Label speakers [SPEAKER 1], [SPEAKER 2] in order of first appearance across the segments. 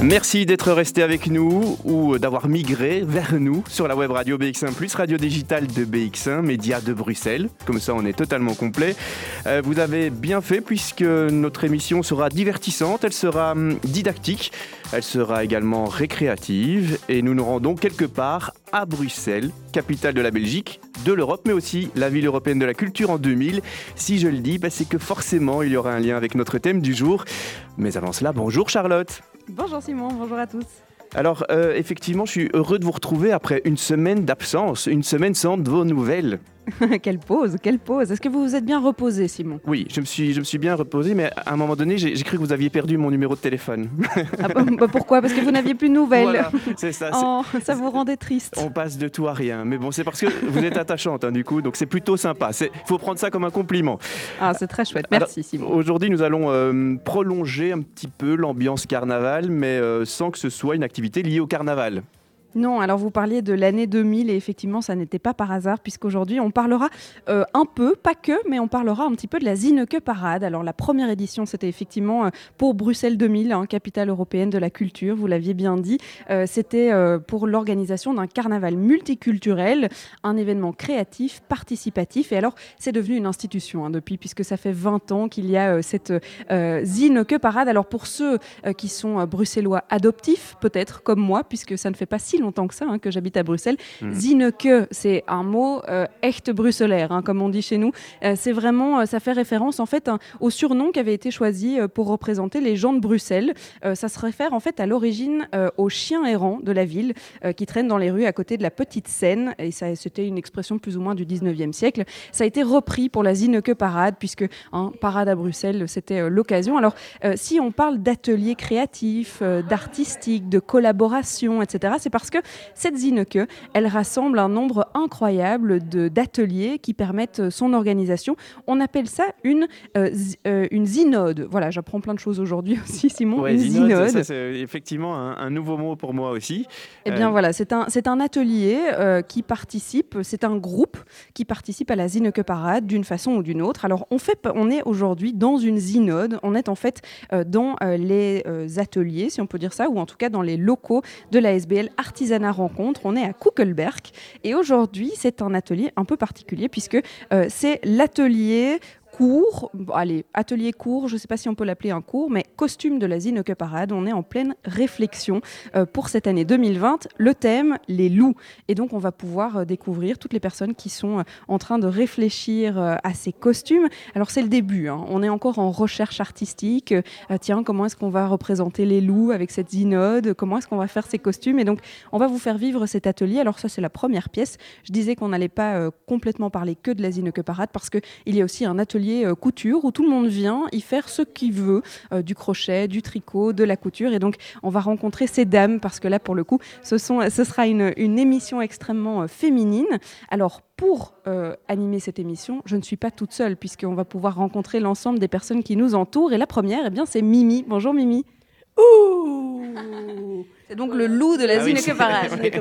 [SPEAKER 1] Merci d'être resté avec nous ou d'avoir migré vers nous sur la web radio BX1+, radio digitale de BX1, média de Bruxelles. Comme ça, on est totalement complet. Euh, vous avez bien fait puisque notre émission sera divertissante, elle sera hum, didactique, elle sera également récréative et nous nous rendons quelque part à Bruxelles, capitale de la Belgique, de l'Europe, mais aussi la ville européenne de la culture en 2000. Si je le dis, bah, c'est que forcément, il y aura un lien avec notre thème du jour. Mais avant cela, bonjour Charlotte.
[SPEAKER 2] Bonjour Simon, bonjour à tous.
[SPEAKER 1] Alors, euh, effectivement, je suis heureux de vous retrouver après une semaine d'absence, une semaine sans vos nouvelles.
[SPEAKER 2] quelle pause, quelle pause. Est-ce que vous vous êtes bien reposé, Simon?
[SPEAKER 1] Oui, je me, suis, je me suis bien reposé, mais à un moment donné, j'ai cru que vous aviez perdu mon numéro de téléphone.
[SPEAKER 2] Ah bah, bah, pourquoi? Parce que vous n'aviez plus de nouvelles.
[SPEAKER 1] Voilà, c'est ça.
[SPEAKER 2] Oh, ça vous rendait triste.
[SPEAKER 1] On passe de tout à rien. Mais bon, c'est parce que vous êtes attachante, hein, du coup, donc c'est plutôt sympa. Il faut prendre ça comme un compliment.
[SPEAKER 2] Ah, c'est très chouette. Merci, Simon.
[SPEAKER 1] Aujourd'hui, nous allons euh, prolonger un petit peu l'ambiance carnaval, mais euh, sans que ce soit une activité liée au carnaval.
[SPEAKER 2] Non, alors vous parliez de l'année 2000 et effectivement ça n'était pas par hasard puisqu'aujourd'hui on parlera euh, un peu, pas que, mais on parlera un petit peu de la Zineke Parade. Alors la première édition c'était effectivement euh, pour Bruxelles 2000, hein, capitale européenne de la culture, vous l'aviez bien dit. Euh, c'était pour l'organisation d'un carnaval multiculturel, un événement créatif, participatif et alors c'est devenu une institution hein, depuis puisque ça fait 20 ans qu'il y a cette Zineke Parade. Alors pour ceux qui sont bruxellois adoptifs peut-être comme moi puisque ça ne fait pas si longtemps que ça hein, que j'habite à Bruxelles. Mmh. Zineke, c'est un mot euh, echt bruxellaire, hein, comme on dit chez nous. Euh, c'est vraiment, euh, ça fait référence en fait hein, au surnom qui avait été choisi pour représenter les gens de Bruxelles. ça se réfère en fait à l'origine aux chiens errants de la ville qui traînent dans les rues à côté de la petite Seine. Et ça, c'était une expression plus ou moins du 19e siècle. Ça a été repris pour la Zineke Parade, puisque parade à Bruxelles, c'était l'occasion. Alors, si on parle d'ateliers créatifs, d'artistique, de collaboration, etc., c'est parce parce que cette Zineke, elle rassemble un nombre incroyable d'ateliers qui permettent son organisation. On appelle ça une, euh, euh, une zinode. Voilà, j'apprends plein de choses aujourd'hui aussi, Simon.
[SPEAKER 1] une zinode. C'est effectivement un, nouveau mot pour moi aussi.
[SPEAKER 2] Eh bien euh, voilà, c'est un, un atelier qui participe, c'est un groupe qui participe à la Zineke Parade d'une façon ou d'une autre. Alors on, fait, on est aujourd'hui dans une zinode, on est en fait dans les ateliers, si on peut dire ça, ou en tout cas dans les locaux de la SBL Artisanale Rencontre. On est à Kuckelberg et aujourd'hui, c'est un atelier un peu particulier puisque euh, c'est l'atelier cours, allez, atelier court, je ne sais pas si on peut l'appeler un cours, mais costume de la Zineke Parade. On est en pleine réflexion euh, pour cette année 2020. Le thème, les loups. Et donc, on va pouvoir euh, découvrir toutes les personnes qui sont euh, en train de réfléchir à ces costumes. Alors, c'est le début. Hein. On est encore en recherche artistique. tiens, comment est-ce qu'on va représenter les loups avec cette zinode Comment est-ce qu'on va faire ces costumes? Et donc, on va vous faire vivre cet atelier. Alors, ça, c'est la première pièce. Je disais qu'on n'allait pas complètement parler que de la Zineke Parade parce qu'il y a aussi un atelier euh, couture où tout le monde vient y faire ce qu'il veut, euh, du crochet, du tricot, de la couture. Et donc, on va rencontrer ces dames parce que là, pour le coup, ce, sont, ce sera une, émission extrêmement euh, féminine. Alors, pour animer cette émission, je ne suis pas toute seule puisqu'on va pouvoir rencontrer l'ensemble des personnes qui nous entourent. Et la première, eh bien, c'est Mimi. Bonjour Mimi.
[SPEAKER 3] Ouh
[SPEAKER 2] c'est donc le loup de la
[SPEAKER 3] ah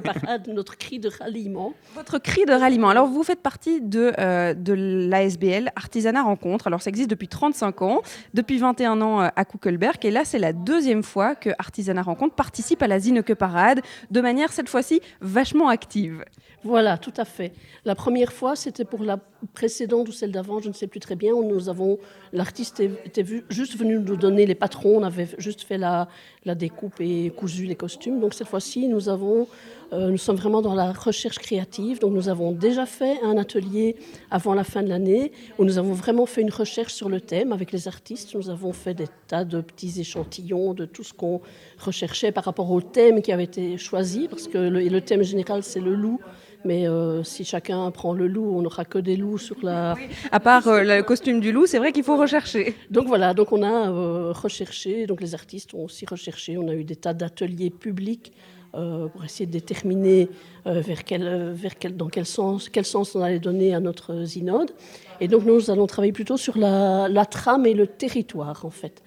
[SPEAKER 3] Parade. notre cri de ralliement.
[SPEAKER 2] Votre cri de ralliement. Alors, vous faites partie de, euh, de l'ASBL, Artisanat Rencontre. Alors, ça existe depuis 35 ans, depuis 21 ans euh, à Kuckelberg. Et là, c'est la deuxième fois que Artisanat Rencontre participe à la Zineke Parade, de manière, cette fois-ci, vachement active.
[SPEAKER 3] Voilà, tout à fait. La première fois, c'était pour la précédente ou celle d'avant, je ne sais plus très bien, où nous avons, l'artiste était juste venu nous donner les patrons, on avait juste fait la, la découpe et cousu les costumes. Donc cette fois-ci, nous avons, euh, nous sommes vraiment dans la recherche créative. Donc nous avons déjà fait un atelier avant la fin de l'année où nous avons vraiment fait une recherche sur le thème avec les artistes. Nous avons fait des tas de petits échantillons de tout ce qu'on recherchait par rapport au thème qui avait été choisi, parce que le, le thème général c'est le loup. Mais euh, si chacun prend le loup, on n'aura que des loups sur la.
[SPEAKER 2] À part euh, le costume du loup, c'est vrai qu'il faut rechercher.
[SPEAKER 3] Donc voilà, donc on a recherché, donc les artistes ont aussi recherché, on a eu des tas d'ateliers publics pour essayer de déterminer vers quel, vers quel, dans quel sens, quel sens on allait donner à notre zinode. Et donc nous allons travailler plutôt sur la, la trame et le territoire en fait.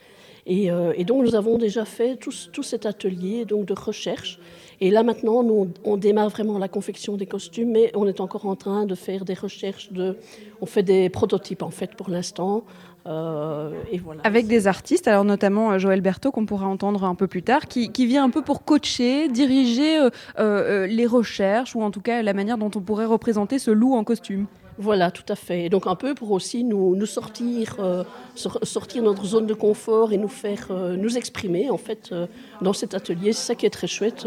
[SPEAKER 3] Et, donc nous avons déjà fait tout, tout cet atelier donc de recherche Et là maintenant, nous, on démarre vraiment la confection des costumes, mais on est encore en train de faire des recherches. De, on fait des prototypes en fait pour l'instant.
[SPEAKER 2] Euh, et voilà. Avec des artistes, alors notamment euh, Joël Berthaud, qu'on pourra entendre un peu plus tard, qui, qui vient un peu pour coacher, diriger euh, les recherches, ou en tout cas la manière dont on pourrait représenter ce loup en costume.
[SPEAKER 3] Voilà, tout à fait. Donc un peu pour aussi nous, nous sortir, euh, sortir notre zone de confort et nous faire euh, nous exprimer en fait euh, dans cet atelier. C'est ça qui est très chouette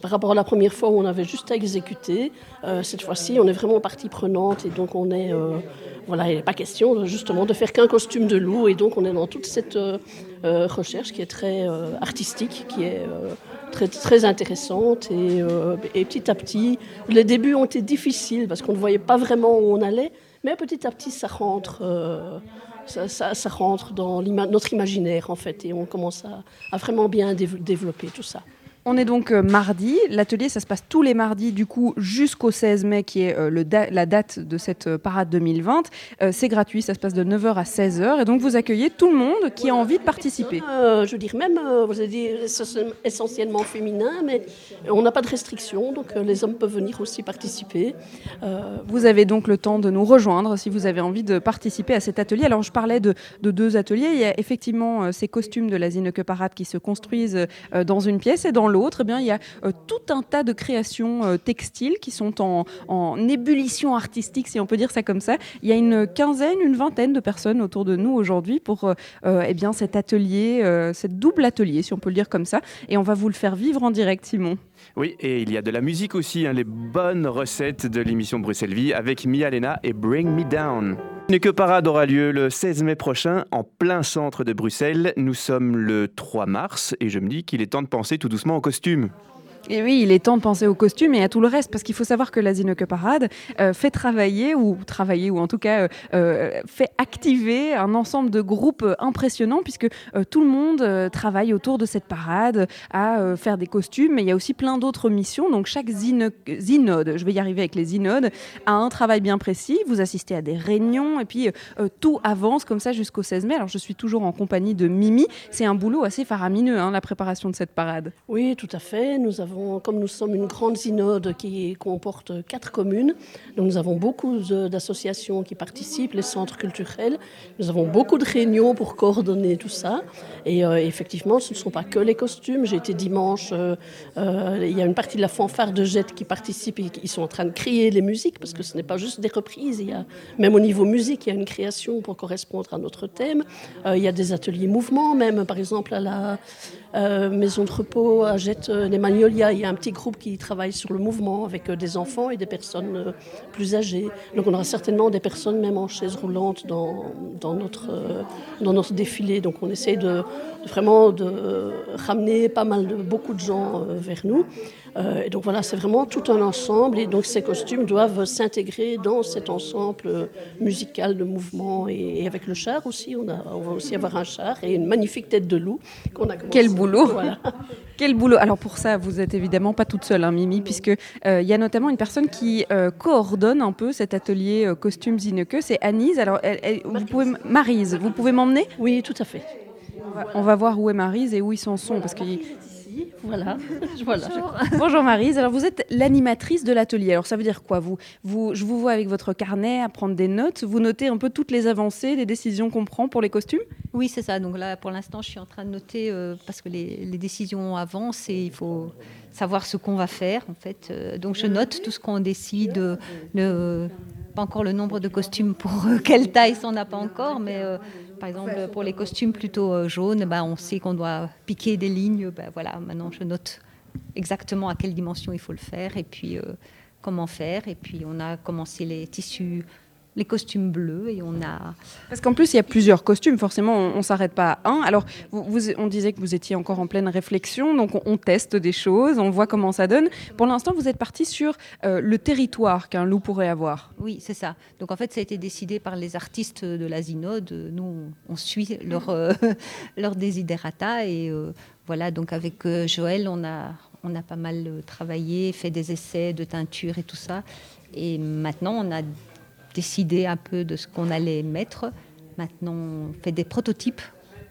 [SPEAKER 3] par rapport à la première fois où on avait juste à exécuter. cette fois-ci, on est vraiment partie prenante et donc on est voilà, il n'est pas question justement de faire qu'un costume de loup et donc on est dans toute cette recherche qui est très artistique, qui est très, très intéressante. Euh, et, petit à petit, les débuts ont été difficiles parce qu'on ne voyait pas vraiment où on allait, mais petit à petit, ça rentre. Ça, rentre dans notre imaginaire en fait et on commence à vraiment bien développer tout ça.
[SPEAKER 2] On est donc euh, mardi. L'atelier, ça se passe tous les mardis, du coup, jusqu'au 16 mai, qui est euh, le la date de cette euh, parade 2020. c'est gratuit, ça se passe de 9h à 16h. Et donc, vous accueillez tout le monde qui a envie de participer.
[SPEAKER 3] je veux dire, même, vous avez dit essentiellement féminin, mais on n'a pas de restrictions, donc les hommes peuvent venir aussi participer.
[SPEAKER 2] Vous avez donc le temps de nous rejoindre si vous avez envie de participer à cet atelier. Alors, je parlais de, deux ateliers. Il y a effectivement ces costumes de la Zineke Parade qui se construisent dans une pièce et dans l'autre, eh bien, il y a euh, tout un tas de créations euh, textiles qui sont en, ébullition artistique, si on peut dire ça comme ça. Il y a une quinzaine, une vingtaine de personnes autour de nous aujourd'hui pour euh, eh bien, cet atelier, cet double atelier, si on peut le dire comme ça. Et on va vous le faire vivre en direct, Simon.
[SPEAKER 1] Oui, et il y a de la musique aussi, hein, les bonnes recettes de l'émission Bruxelles Vie avec Mia Lena et Bring Me Down. Une que parade aura lieu le 16 mai prochain en plein centre de Bruxelles. Nous sommes le 3 mars et je me dis qu'il est temps de penser tout doucement au costume.
[SPEAKER 2] Et oui, il est temps de penser au costume et à tout le reste, parce qu'il faut savoir que la Zineke Parade euh, fait travailler, ou travailler, ou en tout cas euh, euh, fait activer un ensemble de groupes impressionnants, puisque tout le monde travaille autour de cette parade à faire des costumes, mais il y a aussi plein d'autres missions. Donc chaque zinode, je vais y arriver avec les zinodes, a un travail bien précis. Vous assistez à des réunions, et puis tout avance comme ça jusqu'au 16 mai. Alors je suis toujours en compagnie de Mimi. C'est un boulot assez faramineux, hein, la préparation de cette parade.
[SPEAKER 3] Oui, tout à fait. Nous avons comme nous sommes une grande synode qui comporte quatre communes, donc nous avons beaucoup d'associations qui participent, les centres culturels, nous avons beaucoup de réunions pour coordonner tout ça. Et euh, effectivement, ce ne sont pas que les costumes. J'ai été dimanche, euh, euh, il y a une partie de la fanfare de Jet qui participe et ils sont en train de créer les musiques parce que ce n'est pas juste des reprises. Il y a, même au niveau musique, il y a une création pour correspondre à notre thème. il y a des ateliers mouvements, même par exemple à la maison de repos à Jet les Magnolias il y a un petit groupe qui travaille sur le mouvement avec euh, des enfants et des personnes euh, plus âgées. Donc on aura certainement des personnes même en chaise roulante dans, dans, notre, euh, dans notre défilé. Donc on essaie de, vraiment de ramener pas mal de beaucoup de gens vers nous. Euh, et donc voilà, c'est vraiment tout un ensemble. Et donc ces costumes doivent s'intégrer dans cet ensemble musical de mouvement. Et, avec le char aussi, on, a, on, va aussi avoir un char et une magnifique tête de loup qu'on a
[SPEAKER 2] Quel boulot Quel boulot Alors pour ça, vous n'êtes évidemment pas toute seule, hein, Mimi, puisque euh, il y a notamment une personne qui euh, coordonne un peu cet atelier costumes Zineke, c'est Anise. Alors vous pouvez Marise, vous pouvez m'emmener?
[SPEAKER 3] Oui, tout à fait.
[SPEAKER 2] On va, voir où est Marise et où ils s'en sont, parce que
[SPEAKER 3] voilà.
[SPEAKER 2] Bonjour. Bonjour Marise. Alors vous êtes l'animatrice de l'atelier. Alors ça veut dire quoi vous, vous, Je vous vois avec votre carnet à prendre des notes. Vous notez un peu toutes les avancées, les décisions qu'on prend pour les costumes?
[SPEAKER 4] Oui, c'est ça. Donc là, pour l'instant, je suis en train de noter euh, parce que les, décisions avancent et il faut savoir ce qu'on va faire en fait. Euh, donc je note tout ce qu'on décide. Le, pas encore le nombre de costumes pour euh, quelle taille, ça on n'a pas encore, mais par exemple, pour les costumes plutôt euh, jaunes, bah, on sait qu'on doit piquer des lignes. Bah, voilà, maintenant, je note exactement à quelle dimension il faut le faire et puis euh, comment faire. Et puis, on a commencé les tissus les costumes bleus et on a...
[SPEAKER 2] Parce qu'en plus, il y a plusieurs costumes, forcément, on ne s'arrête pas à un. Alors, vous, on disait que vous étiez encore en pleine réflexion, donc on, teste des choses, on voit comment ça donne. Pour l'instant, vous êtes parti sur euh, le territoire qu'un loup pourrait avoir.
[SPEAKER 4] Oui, c'est ça. Donc en fait, ça a été décidé par les artistes de la Zinode. Nous, on suit leur, euh, leur desiderata et euh, voilà, donc avec Joël, on a, on a pas mal travaillé, fait des essais de teinture et tout ça. Et maintenant, on a décidé un peu de ce qu'on allait mettre. Maintenant, on fait des prototypes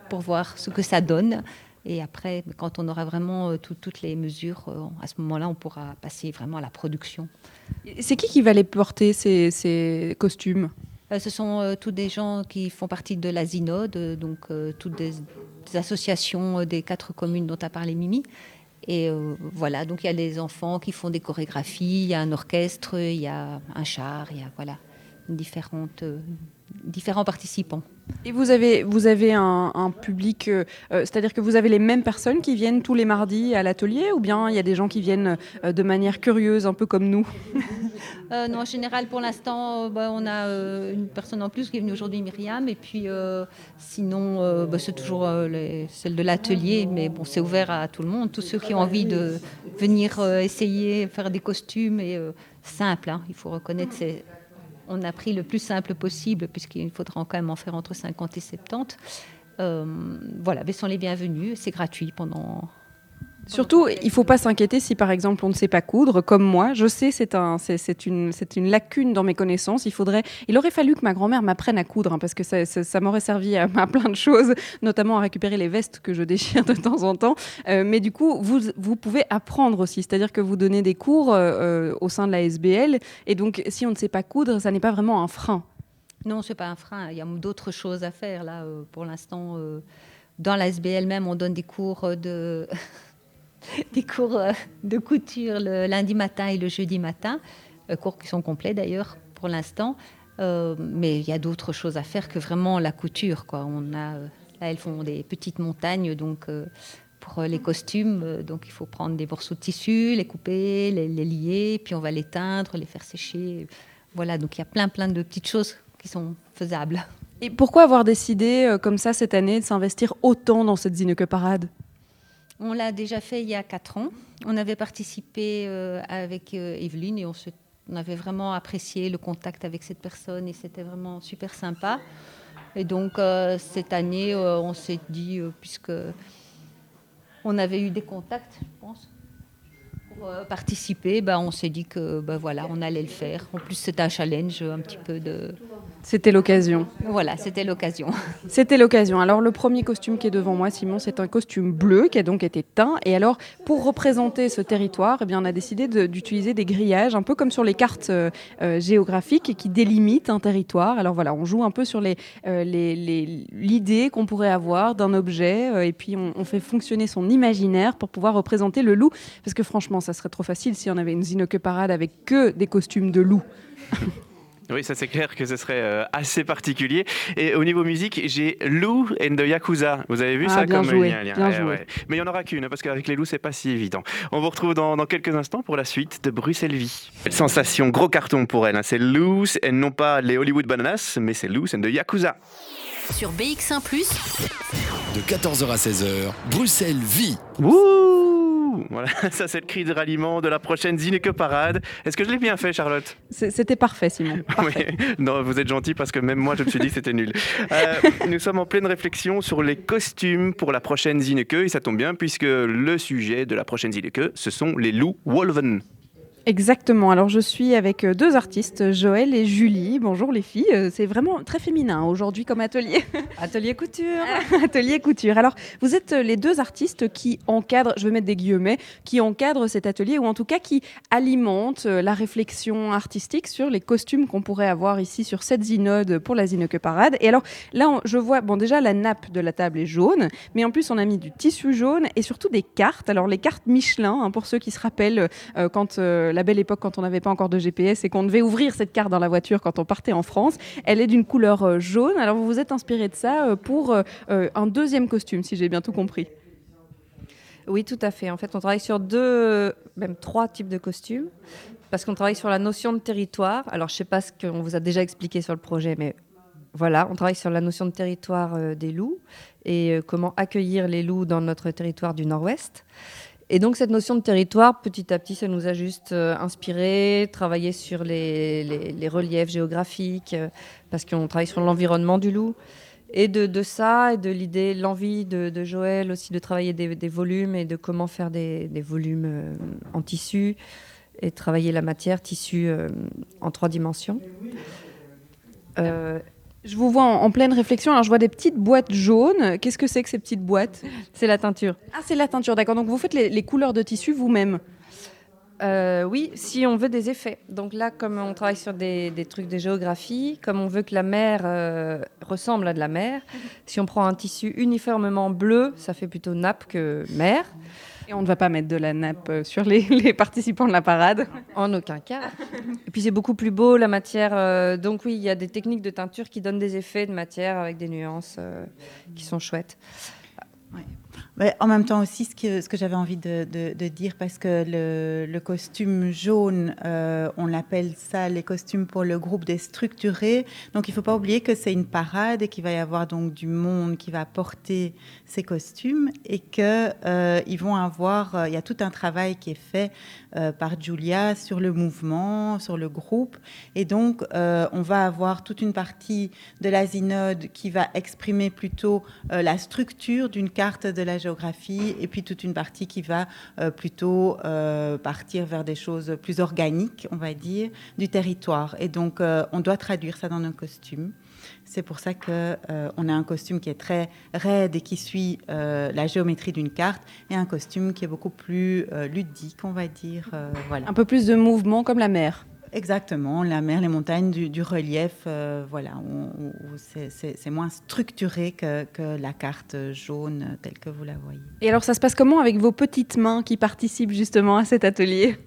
[SPEAKER 4] pour voir ce que ça donne. Et après, quand on aura vraiment toutes les mesures, à ce moment-là, on pourra passer vraiment à la production.
[SPEAKER 2] C'est qui qui va les porter, ces, costumes?
[SPEAKER 4] Ce sont tous des gens qui font partie de la Zinode, donc toutes des, des associations des quatre communes dont a parlé Mimi. Et euh, voilà, donc il y a des enfants qui font des chorégraphies, il y a un orchestre, il y a un char, il y a voilà, différentes, euh, différents participants.
[SPEAKER 2] Et vous avez, vous avez un, public, euh, euh, c'est-à-dire que vous avez les mêmes personnes qui viennent tous les mardis à l'atelier ou bien il y a des gens qui viennent euh, de manière curieuse, un peu comme nous?
[SPEAKER 4] Non, en général, pour l'instant, bah, on a une personne en plus qui est venue aujourd'hui, Myriam, et puis sinon, bah, c'est toujours celle de l'atelier, mais bon, c'est ouvert à tout le monde, tous ceux qui ont envie de venir essayer, faire des costumes, et simple, hein, il faut reconnaître, c'est on a pris le plus simple possible, puisqu'il faudra quand même en faire entre 50 et 70. Euh, voilà, mais sont les bienvenus. C'est gratuit pendant,
[SPEAKER 2] Surtout, il ne faut pas s'inquiéter si par exemple on ne sait pas coudre, comme moi. Je sais, c'est un, c'est, une, lacune dans mes connaissances. Il aurait fallu que ma grand-mère m'apprenne à coudre, hein, parce que ça, m'aurait servi à, plein de choses, notamment à récupérer les vestes que je déchire de temps en temps. Euh, mais du coup, vous, pouvez apprendre aussi, c'est-à-dire que vous donnez des cours euh, euh, au sein de la SBL, et donc si on ne sait pas coudre, ça n'est pas vraiment un frein.
[SPEAKER 4] Non, c'est pas un frein. Il y a d'autres choses à faire là. pour l'instant, dans la SBL même, on donne des cours de des cours euh, de couture le lundi matin et le jeudi matin, euh, cours qui sont complets d'ailleurs pour l'instant. Euh, mais il y a d'autres choses à faire que vraiment la couture. On a, là, elles font des petites montagnes donc, pour les costumes. donc il faut prendre des morceaux de tissu, les couper, les, les, lier, puis on va les teindre, les faire sécher. Voilà, donc il y a plein plein de petites choses qui sont faisables.
[SPEAKER 2] Et pourquoi avoir décidé comme ça cette année de s'investir autant dans cette Zineke Parade?
[SPEAKER 4] On l'a déjà fait il y a quatre ans. On avait participé euh, avec euh, Evelyne et on, avait vraiment apprécié le contact avec cette personne et c'était vraiment super sympa. Et donc euh, cette année, on s'est dit, puisque on avait eu des contacts, je pense, pour participer, bah, on s'est dit que bah, voilà, on allait le faire. En plus, c'est un challenge un petit peu de
[SPEAKER 2] c'était l'occasion.
[SPEAKER 4] Voilà, c'était l'occasion.
[SPEAKER 2] C'était l'occasion. Alors le premier costume qui est devant moi, Simon, c'est un costume bleu qui a donc été teint. Et alors, pour représenter ce territoire, eh bien, on a décidé d'utiliser des grillages, un peu comme sur les cartes euh, euh, géographiques, qui délimitent un territoire. Alors voilà, on joue un peu sur euh, l'idée les, qu'on pourrait avoir d'un objet, et puis on, on, fait fonctionner son imaginaire pour pouvoir représenter le loup. Parce que franchement, ça serait trop facile si on avait une Zinoke parade avec que des costumes de loup.
[SPEAKER 1] Oui, ça c'est clair que ce serait euh, assez particulier. Et au niveau musique, j'ai Lou and the Yakuza. Vous avez vu
[SPEAKER 2] ah,
[SPEAKER 1] ça
[SPEAKER 2] bien
[SPEAKER 1] comme
[SPEAKER 2] joué, lien, bien joué.
[SPEAKER 1] Mais il n'y en aura qu'une, hein, parce qu'avec les loups, c'est pas si évident. On vous retrouve dans, quelques instants pour la suite de Bruxelles Vie. Sensation, gros carton pour elle. Hein. C'est Loose, et non pas les Hollywood Bananas, mais c'est Loose and the Yakuza.
[SPEAKER 5] Sur BX1 ⁇
[SPEAKER 6] de 14h à 16h, Bruxelles Vie.
[SPEAKER 1] Wouh voilà, ça c'est le cri de ralliement de la prochaine Zineke Parade. Est-ce que je l'ai bien fait, Charlotte?
[SPEAKER 2] C'était parfait, Simon.
[SPEAKER 1] Non, vous êtes gentil parce que même moi je me suis dit que c'était nul. Euh, nous sommes en pleine réflexion sur les costumes pour la prochaine Zineke et ça tombe bien puisque le sujet de la prochaine Zineke, ce sont les loups Wolven.
[SPEAKER 2] Exactement. Alors je suis avec euh, deux artistes, Joël et Julie. Bonjour les filles. Euh, c'est vraiment très féminin aujourd'hui comme atelier.
[SPEAKER 7] atelier couture.
[SPEAKER 2] atelier couture. Alors vous êtes euh, les deux artistes qui encadrent, je vais mettre des guillemets, qui encadrent cet atelier ou en tout cas qui alimentent la réflexion artistique sur les costumes qu'on pourrait avoir ici sur cette zinode pour la Zineke Parade. Et alors là, je vois, bon déjà la nappe de la table est jaune, mais en plus on a mis du tissu jaune et surtout des cartes. Alors les cartes Michelin, hein, pour ceux qui se rappellent quand la belle époque quand on n'avait pas encore de GPS et qu'on devait ouvrir cette carte dans la voiture quand on partait en France. Elle est d'une couleur euh, jaune. Alors vous vous êtes inspiré de ça euh, pour euh, un deuxième costume, si j'ai bien tout compris.
[SPEAKER 7] Oui, tout à fait. En fait, on travaille sur deux, même trois types de costumes, parce qu'on travaille sur la notion de territoire. Alors, je ne sais pas ce qu'on vous a déjà expliqué sur le projet, mais voilà, on travaille sur la notion de territoire des loups et comment accueillir les loups dans notre territoire du Nord-Ouest. Et donc cette notion de territoire, petit à petit, ça nous a juste euh, inspiré, travaillé sur les, reliefs géographiques, euh, parce qu'on travaille sur l'environnement du loup. Et de, ça, et de l'idée, l'envie de, Joël aussi de travailler des, volumes et de comment faire des, volumes euh, en tissu et travailler la matière, tissu en trois dimensions.
[SPEAKER 2] Je vous vois en, en pleine réflexion. Alors, je vois des petites boîtes jaunes. Qu'est-ce que c'est que ces petites boîtes
[SPEAKER 7] C'est la teinture.
[SPEAKER 2] Ah, c'est la teinture, d'accord. Donc, vous faites les, les couleurs de tissu vous-même
[SPEAKER 7] Euh, oui, si on veut des effets. Donc là, comme on travaille sur des, des trucs de géographie, comme on veut que la mer euh, ressemble à de la mer, si on prend un tissu uniformément bleu, ça fait plutôt nappe que mer.
[SPEAKER 2] Et on ne va pas mettre de la nappe euh, sur les, les participants de la parade.
[SPEAKER 7] En aucun cas. Et puis c'est beaucoup plus beau la matière. euh, donc oui, il y a des techniques de teinture qui donnent des effets de matière avec des nuances euh, qui sont chouettes.
[SPEAKER 8] Ouais, en même temps aussi, ce que, j'avais envie de, dire, parce que le, costume jaune, euh, on l'appelle ça les costumes pour le groupe des structurés. Donc il ne faut pas oublier que c'est une parade et qu'il va y avoir donc du monde qui va porter ces costumes et que euh, vont avoir, euh, il y a tout un travail qui est fait euh, par Julia sur le mouvement, sur le groupe. Et donc on va avoir toute une partie de la synode qui va exprimer plutôt la structure d'une carte de la géographie et puis toute une partie qui va euh, plutôt euh, partir vers des choses plus organiques, on va dire, du territoire. Et donc, euh, on doit traduire ça dans nos costumes. C'est pour ça que euh, on a un costume qui est très raide et qui suit la géométrie d'une carte, et un costume qui est beaucoup plus ludique, on va dire. voilà.
[SPEAKER 2] Un peu plus de mouvement comme la mer.
[SPEAKER 8] Exactement, la mer, les montagnes, du, du relief, euh, voilà, c'est- moins structuré que, que la carte jaune telle que vous la voyez.
[SPEAKER 2] Et alors, ça se passe comment avec vos petites mains qui participent justement à cet atelier?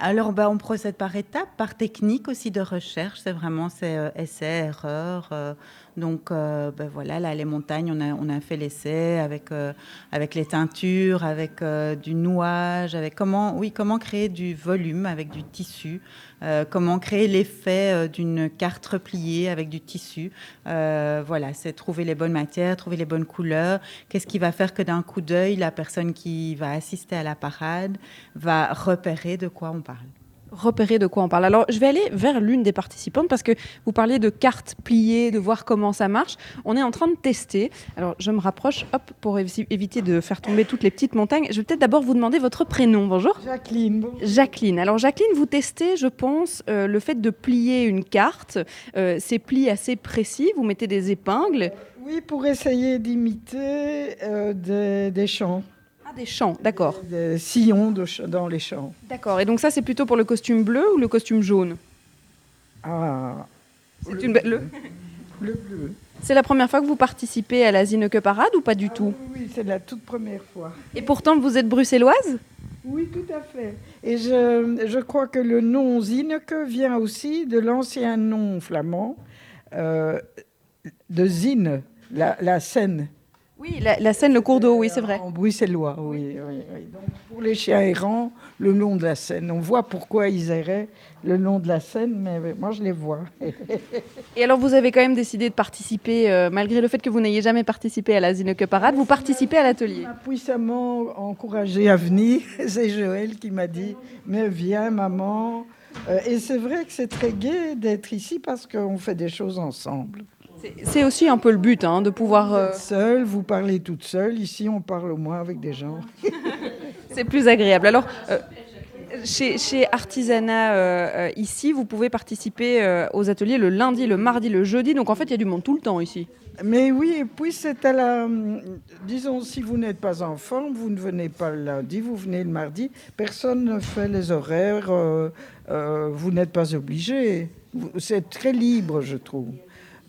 [SPEAKER 8] Alors, bah, on procède par étapes, par technique aussi de recherche. C'est vraiment c'est euh, essai, erreur. euh, donc, euh, ben voilà, là, les montagnes, on a, on a fait l'essai avec, euh, avec les teintures, avec euh, du nouage, avec comment, oui, comment créer du volume avec du tissu, euh, comment créer l'effet euh, d'une carte repliée avec du tissu. Euh, voilà, c'est trouver les bonnes matières, trouver les bonnes couleurs. Qu'est-ce qui va faire que d'un coup d'œil, la personne qui va assister à la parade va repérer de quoi on parle.
[SPEAKER 2] Repérer de quoi on parle. Alors, je vais aller vers l'une des participantes parce que vous parliez de cartes pliées, de voir comment ça marche. On est en train de tester. Alors, je me rapproche, hop, pour évi- éviter de faire tomber toutes les petites montagnes. Je vais peut-être d'abord vous demander votre prénom. Bonjour.
[SPEAKER 9] Jacqueline, bonjour.
[SPEAKER 2] Jacqueline. Alors, Jacqueline, vous testez, je pense, euh, le fait de plier une carte. Euh, ces plis assez précis, vous mettez des épingles.
[SPEAKER 9] Oui, pour essayer d'imiter euh, des, des chants,
[SPEAKER 2] Ah, des champs, d'accord.
[SPEAKER 9] des sillons de ch- dans les champs.
[SPEAKER 2] D'accord. Et donc, ça, c'est plutôt pour le costume bleu ou le costume jaune?
[SPEAKER 9] Ah,
[SPEAKER 2] C'est une le-
[SPEAKER 9] le bleu.
[SPEAKER 2] C'est la première fois que vous participez à la Zineke Parade ou pas du tout?
[SPEAKER 9] Ah oui, oui, c'est la toute première fois.
[SPEAKER 2] Et pourtant, vous êtes bruxelloise?
[SPEAKER 9] Oui, tout à fait. Et je, je crois que le nom Zineke vient aussi de l'ancien nom flamand euh, de Zine, la, la Seine.
[SPEAKER 2] Oui, la, la Seine, le cours d'eau, oui, c'est vrai.
[SPEAKER 9] En bruxellois, oui, oui, oui. Donc, pour les chiens errants, le nom de la Seine. On voit pourquoi ils erraient le nom de la Seine, mais moi je les vois.
[SPEAKER 2] Et alors, vous avez quand même décidé de participer, euh, malgré le fait que vous n'ayez jamais participé à la Zineke Parade, vous participez à l'atelier.
[SPEAKER 9] m'a puissamment encouragé à venir. C'est Joël qui m'a dit Mais viens, maman. Euh, et c'est vrai que c'est très gai d'être ici parce qu'on fait des choses ensemble.
[SPEAKER 2] C'est- aussi un peu le but, hein, de pouvoir. euh,
[SPEAKER 9] Seul, vous parlez toute seule. Ici, on parle au moins avec des gens.
[SPEAKER 2] c'est plus agréable. Alors, euh, chez, chez Artisanat, euh, ici, vous pouvez participer aux ateliers le lundi, le mardi, le jeudi. Donc, en fait, il y a du monde tout le temps ici.
[SPEAKER 9] Mais oui, et puis c'est à la. Disons, si vous n'êtes pas en forme, vous ne venez pas le lundi, vous venez le mardi. Personne ne fait les horaires. vous n'êtes pas obligé. Vous- C'est très libre, je trouve.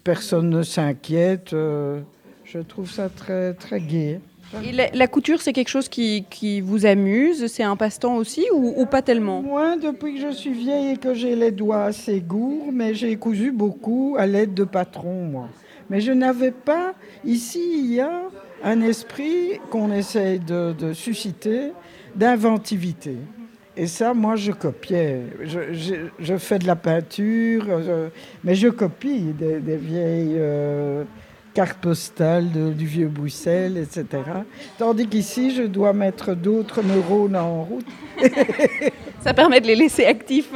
[SPEAKER 9] Personne ne s'inquiète. euh, je trouve ça très, très gai.
[SPEAKER 2] Et la, la couture, c'est quelque chose qui, qui vous amuse C'est un passe-temps aussi ou, ou pas tellement?
[SPEAKER 9] Moi, depuis que je suis vieille et que j'ai les doigts assez gourds, mais j'ai cousu beaucoup à l'aide de patrons, moi. Mais je n'avais pas. Ici, il y a un esprit qu'on essaye de, de susciter d'inventivité. Et ça, moi, je copiais. Je, fais de la peinture, je- mais je copie des, vieilles euh, cartes postales du vieux Bruxelles, etc. Tandis qu'ici, je dois mettre d'autres neurones en route.
[SPEAKER 2] Ça permet de les laisser actifs.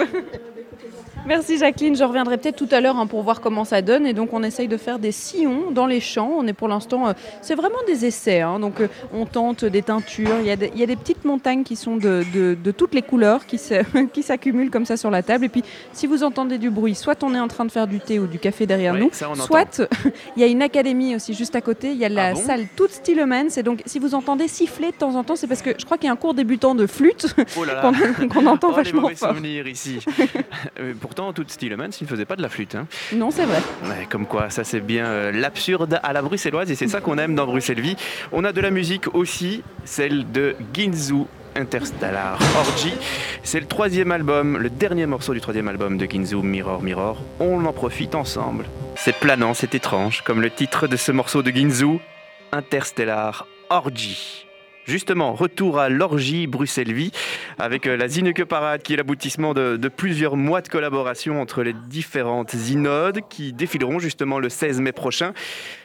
[SPEAKER 2] Merci Jacqueline, je reviendrai peut-être tout à l'heure hein, pour voir comment ça donne. Et donc on essaye de faire des sillons dans les champs. On est pour l'instant, euh, c'est vraiment des essais. hein. Donc euh, on tente des teintures. Il y, a des, il y a des petites montagnes qui sont de, de- de toutes les couleurs qui s'accumulent comme ça sur la table. Et puis si vous entendez du bruit, soit on est en train de faire du thé ou du café derrière
[SPEAKER 1] Ouais,
[SPEAKER 2] nous, soit il y a une académie aussi juste à côté. Il y a la
[SPEAKER 1] Ah bon?
[SPEAKER 2] salle toute Stillman. C'est donc si vous entendez siffler de temps en temps, c'est parce que je crois qu'il y a un cours débutant de flûte
[SPEAKER 1] Oh
[SPEAKER 2] qu'on qu'on entend
[SPEAKER 1] Oh, les
[SPEAKER 2] vachement
[SPEAKER 1] mauvais
[SPEAKER 2] fort.
[SPEAKER 1] ici. Euh, pourtant, tout Stilleman, il ne faisait pas de la flûte. hein.
[SPEAKER 2] Non, c'est vrai.
[SPEAKER 1] Ouais, comme quoi, ça c'est bien euh, l'absurde à la bruxelloise et c'est ça qu'on aime dans Bruxelles Vie. On a de la musique aussi, celle de Ginzu Interstellar Orgy. C'est le troisième album, le dernier morceau du troisième album de Ginzu, Mirror Mirror. On en profite ensemble. C'est planant, c'est étrange, comme le titre de ce morceau de Ginzu, Interstellar Orgy. Justement, retour à l'orgie Bruxelles-Vie avec euh, la Zineke Parade qui est l'aboutissement de, de plusieurs mois de collaboration entre les différentes Zinodes qui défileront justement le 16 mai prochain.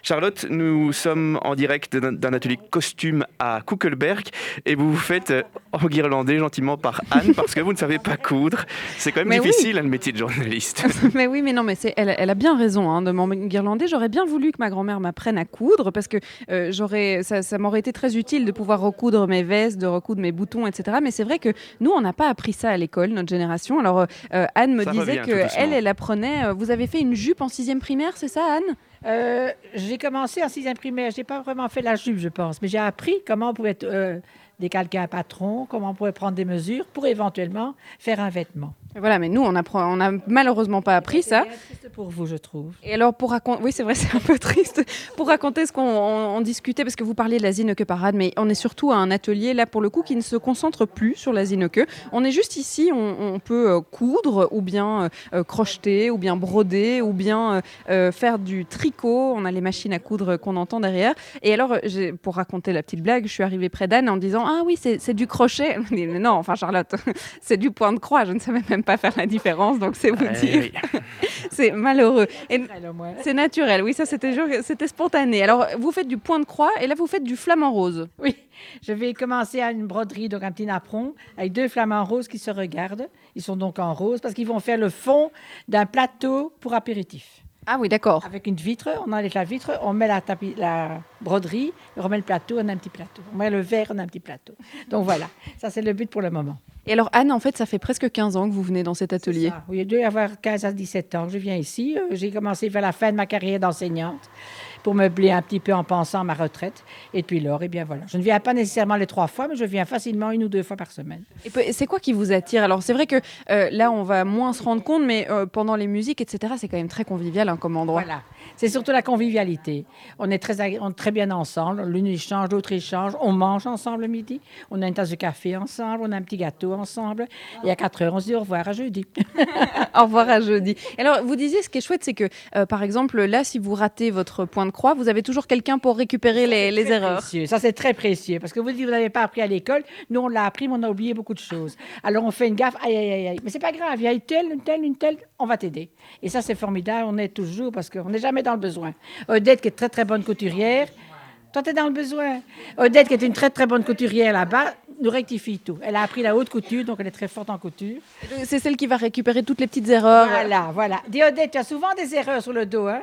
[SPEAKER 1] Charlotte, nous sommes en direct d'un atelier costume à Kuckelberg et vous vous faites euh, enguirlander gentiment par Anne parce que vous ne savez pas coudre. C'est quand même
[SPEAKER 2] Mais oui.
[SPEAKER 1] difficile hein, le métier de journaliste.
[SPEAKER 2] mais oui, mais non, mais elle, elle a bien raison hein, de m'enguirlander. J'aurais bien voulu que ma grand-mère m'apprenne à coudre parce que euh, ça, ça m'aurait été très utile de pouvoir recoudre mes vestes, de recoudre mes boutons, etc. Mais c'est vrai que nous, on n'a pas appris ça à l'école, notre génération. Alors, euh, euh, Anne me
[SPEAKER 1] Ça
[SPEAKER 2] disait
[SPEAKER 1] revient tout
[SPEAKER 2] que
[SPEAKER 1] doucement.
[SPEAKER 2] elle, elle apprenait. euh, vous avez fait une jupe en sixième primaire, c'est ça, Anne?
[SPEAKER 10] Euh, j'ai commencé en sixième primaire. J'ai pas vraiment fait la jupe, je pense, mais j'ai appris comment on pouvait euh, décalquer un patron, comment on pouvait prendre des mesures pour éventuellement faire un vêtement.
[SPEAKER 2] Voilà, mais nous, on apprend, on n'a malheureusement pas appris ça.
[SPEAKER 10] C'est pour vous, je trouve.
[SPEAKER 2] Et alors, pour raconter, oui, c'est vrai, c'est un peu triste. Pour raconter ce qu'on on- on discutait, parce que vous parliez de la Zineke Parade, mais on est surtout à un atelier, là, pour le coup, qui ne se concentre plus sur la Zineke. On est juste ici, on, on peut euh, coudre, ou bien euh, euh, crocheter, ou bien broder, ou bien euh, faire du tricot. On a les machines à coudre qu'on entend derrière. Et alors, pour raconter la petite blague, je suis arrivée près d'Anne en disant Ah oui, c'est du crochet. Non, enfin, Charlotte, c'est du point de croix. Je ne savais même pas faire la différence, donc c'est vous dire.
[SPEAKER 1] oui.
[SPEAKER 2] c'est malheureux. Et-
[SPEAKER 10] au moins.
[SPEAKER 2] c'est naturel, oui, ça c'était c'était spontané. Alors, vous faites du point de croix et là vous faites du flamant rose.
[SPEAKER 10] Oui, je vais commencer à une broderie, donc un petit napperon, avec deux flamants roses qui se regardent. Ils sont donc en rose parce qu'ils vont faire le fond d'un plateau pour apéritif.
[SPEAKER 2] Ah oui, d'accord.
[SPEAKER 10] Avec une vitre, on enlève la vitre, on met la, tapis, la broderie, on remet le plateau, on a un petit plateau. On met le verre, on a un petit plateau. Donc voilà, ça c'est le but pour le moment.
[SPEAKER 2] Et alors, Anne, en fait, ça fait presque 15 ans que vous venez dans cet atelier.
[SPEAKER 10] Oui, il doit y avoir 15 à 17 ans que je viens ici. Euh, J'ai commencé vers la fin de ma carrière d'enseignante pour meubler un petit peu en pensant à ma retraite. Et depuis lors, eh bien voilà. Je ne viens pas nécessairement les trois fois, mais je viens facilement une ou deux fois par semaine.
[SPEAKER 2] Et c'est quoi qui vous attire? Alors, c'est vrai que euh, là, on va moins se rendre compte, mais euh, pendant les musiques, etc., c'est quand même très convivial hein, comme endroit.
[SPEAKER 10] Voilà. C'est surtout la convivialité. On est très, on est très bien ensemble. L'une échange, l'autre échange. On mange ensemble le midi. On a une tasse de café ensemble. On a un petit gâteau ensemble. Et à 4 heures, on se dit au revoir à jeudi.
[SPEAKER 2] Au revoir à jeudi. Et Alors, vous disiez, ce qui est chouette, c'est que, euh, par exemple, là, si vous ratez votre point de croix, vous avez toujours quelqu'un pour récupérer les, les erreurs.
[SPEAKER 10] précieux. Ça, c'est très précieux. Parce que vous dites, vous n'avez pas appris à l'école. Nous, on l'a appris, mais on a oublié beaucoup de choses. Alors, on fait une gaffe. Aïe, aïe, aïe, aïe. Mais c'est pas grave. Il y a une telle, une telle, une telle. On va t'aider. Et ça, c'est formidable. On est toujours parce qu'on n'est jamais dans le besoin. Odette, qui est très, très bonne couturière. Toi, tu es dans le besoin. Odette, qui est une très, très bonne couturière là-bas, nous rectifie tout. Elle a appris la haute couture, donc elle est très forte en couture.
[SPEAKER 2] C'est celle qui va récupérer toutes les petites erreurs.
[SPEAKER 10] Voilà, voilà. Dis, Odette, tu as souvent des erreurs sur le dos, hein?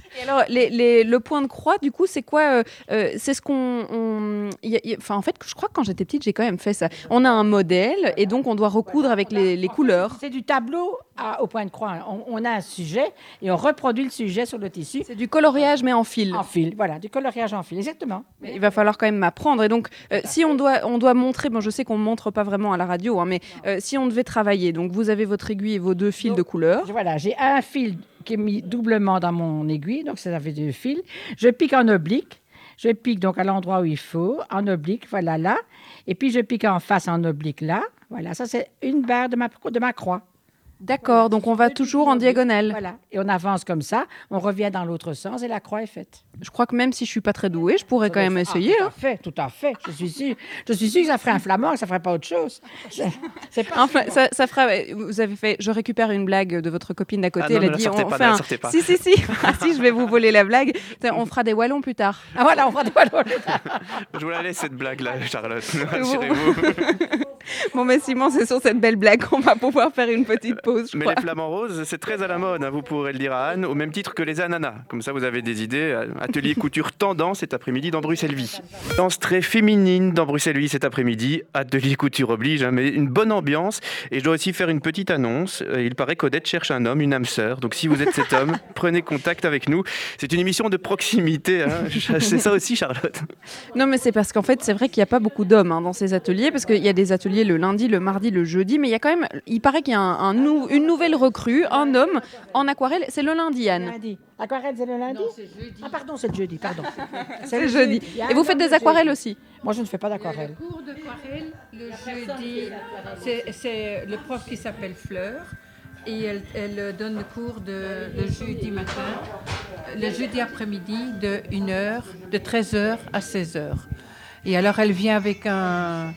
[SPEAKER 2] Et alors, les- les- le point de croix, du coup, c'est quoi euh, euh, C'est ce qu'on. Enfin, en fait, je crois que quand j'étais petite, j'ai quand même fait ça. On a un modèle et donc on doit recoudre avec les, les couleurs.
[SPEAKER 10] C'est du tableau à- au point de croix. On, on a un sujet et on reproduit le sujet sur le tissu.
[SPEAKER 2] C'est du coloriage, mais en fil.
[SPEAKER 10] En fil, voilà, du coloriage en fil, exactement.
[SPEAKER 2] Mais il va falloir quand même m'apprendre. Et donc, euh, si on doit, on doit montrer, bon, je sais qu'on ne montre pas vraiment à la radio, hein, mais euh, si on devait travailler, donc vous avez votre aiguille et vos deux fils de couleur.
[SPEAKER 10] Voilà, j'ai un fil qui est mis doublement dans mon aiguille, donc ça fait deux fils. Je pique en oblique. Je pique donc à l'endroit où il faut, en oblique, voilà là. Et puis je pique en face en oblique là. Voilà, ça c'est une barre de ma, de ma croix.
[SPEAKER 2] D'accord, donc on va toujours en diagonale.
[SPEAKER 10] Voilà. Et on avance comme ça, on revient dans l'autre sens et la croix est faite.
[SPEAKER 2] Je crois que même si je suis pas très douée, je pourrais quand même essayer.
[SPEAKER 10] Tout
[SPEAKER 2] hein.
[SPEAKER 10] à fait, tout à fait. Je suis sûre, je suis sûre que ça ferait un flamand, que ça ferait pas autre chose. C'est- C'est pas
[SPEAKER 2] Enfin, ça, ça fera. Vous avez fait. Je récupère une blague de votre copine d'à côté.
[SPEAKER 1] Ah non,
[SPEAKER 2] elle a
[SPEAKER 1] ne la
[SPEAKER 2] dit on
[SPEAKER 1] pas,
[SPEAKER 2] fait
[SPEAKER 1] ne la
[SPEAKER 2] un-
[SPEAKER 1] pas.
[SPEAKER 2] Si si si. Ah, si, je vais vous voler la blague. On fera des wallons plus tard.
[SPEAKER 10] Ah voilà, on fera des ballons.
[SPEAKER 1] Je vous la laisse cette blague-là, Charlotte. Rassurez-vous.
[SPEAKER 2] Bon, mais Simon, c'est sur cette belle blague qu'on va pouvoir faire une petite pause.
[SPEAKER 1] Mais
[SPEAKER 2] crois.
[SPEAKER 1] les flamants roses, c'est très à la mode, hein, vous pourrez le dire à Anne, au même titre que les ananas. Comme ça, vous avez des idées. Atelier couture tendance cet après-midi dans Bruxelles Vie. Danse très féminine dans Bruxelles Vie cet après-midi. Atelier couture oblige, hein, mais une bonne ambiance. Et je dois aussi faire une petite annonce. Euh, Il paraît qu'Odette cherche un homme, une âme sœur. Donc si vous êtes cet homme, prenez contact avec nous. C'est une émission de proximité. hein. C'est ça aussi, Charlotte.
[SPEAKER 2] Non, mais c'est parce qu'en fait, c'est vrai qu'il n'y a pas beaucoup d'hommes dans ces ateliers, parce qu'il y a des ateliers le lundi, le mardi, le jeudi, mais il y a quand même, il paraît qu'il y a un, un nou- une nouvelle recrue, un homme en aquarelle. C'est le lundi, Anne.
[SPEAKER 10] Lundi. Aquarelle, c'est le lundi Ah pardon, c'est le jeudi, pardon.
[SPEAKER 2] C'est le jeudi. Et vous faites
[SPEAKER 10] homme
[SPEAKER 2] des
[SPEAKER 10] le
[SPEAKER 2] aquarelles aussi?
[SPEAKER 10] Moi, je ne fais pas d'aquarelle.
[SPEAKER 11] cours d'aquarelle le jeudi. C'est- le prof qui s'appelle Fleur. Et elle, elle donne le cours de, le jeudi matin, le jeudi après-midi de 1h, de 13h à 16h. Et alors elle vient avec un,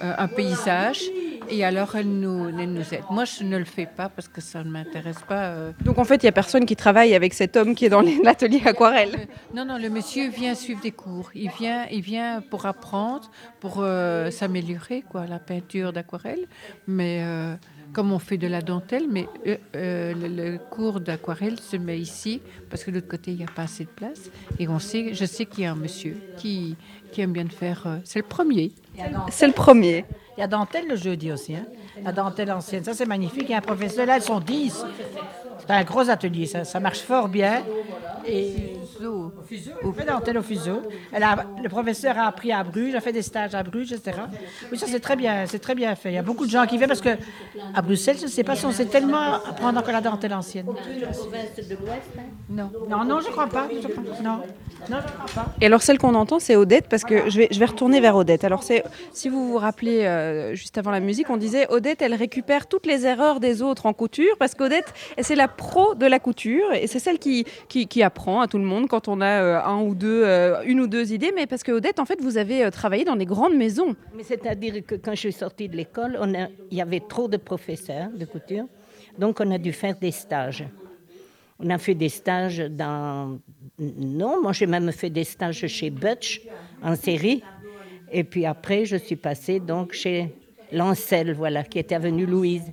[SPEAKER 11] un paysage et alors elle nous, elle nous aide. Moi je ne le fais pas parce que ça ne m'intéresse pas. euh.
[SPEAKER 2] Donc en fait, il n'y a personne qui travaille avec cet homme qui est dans l'atelier aquarelle.
[SPEAKER 11] Non, non, le monsieur vient suivre des cours. Il vient, il vient pour apprendre, pour euh, s'améliorer, quoi, la peinture d'aquarelle. Mais euh, comme on fait de la dentelle, mais euh, euh, le, le cours d'aquarelle se met ici parce que de l'autre côté, il n'y a pas assez de place. Et on sait, je sais qu'il y a un monsieur qui, qui aime bien de faire. euh, c'est le premier.
[SPEAKER 2] C'est le premier.
[SPEAKER 10] Il y a dentelle le jeudi aussi. Hein? La dentelle ancienne, ça c'est magnifique. Il y a un professeur, là, ils sont 10. C'est un gros atelier, ça, ça marche fort bien. Et fait dentelle au fuseau. Elle a- le professeur a appris à Bruges, a fait des stages à Bruges, etc. Oui, ça c'est très bien, c'est très bien fait. Il y a beaucoup de gens qui viennent parce que à Bruxelles, je ne sais pas si on sait tellement apprendre encore la dentelle ancienne. Non, non, non, je crois pas. je crois pas. Non, non, je crois pas.
[SPEAKER 2] Et alors celle qu'on entend, c'est Odette, parce que je vais, je vais retourner vers Odette. Alors c'est, si vous vous rappelez, euh, juste avant la musique, on disait Odette, elle récupère toutes les erreurs des autres en couture, parce qu'Odette, c'est la pro de la couture, et c'est celle qui, qui, apprend à tout le monde quand on a euh, un ou deux, euh, une ou deux idées, mais parce que Odette, en fait, vous avez euh, travaillé dans des grandes maisons.
[SPEAKER 12] Mais c'est-à-dire que quand je suis sortie de l'école, il y avait trop de professeurs de couture, donc on a dû faire des stages. On a fait des stages dans... Non, moi j'ai même fait des stages chez Butch en série. Et puis après, je suis passée donc chez Lancel, voilà, qui était avenue Louise.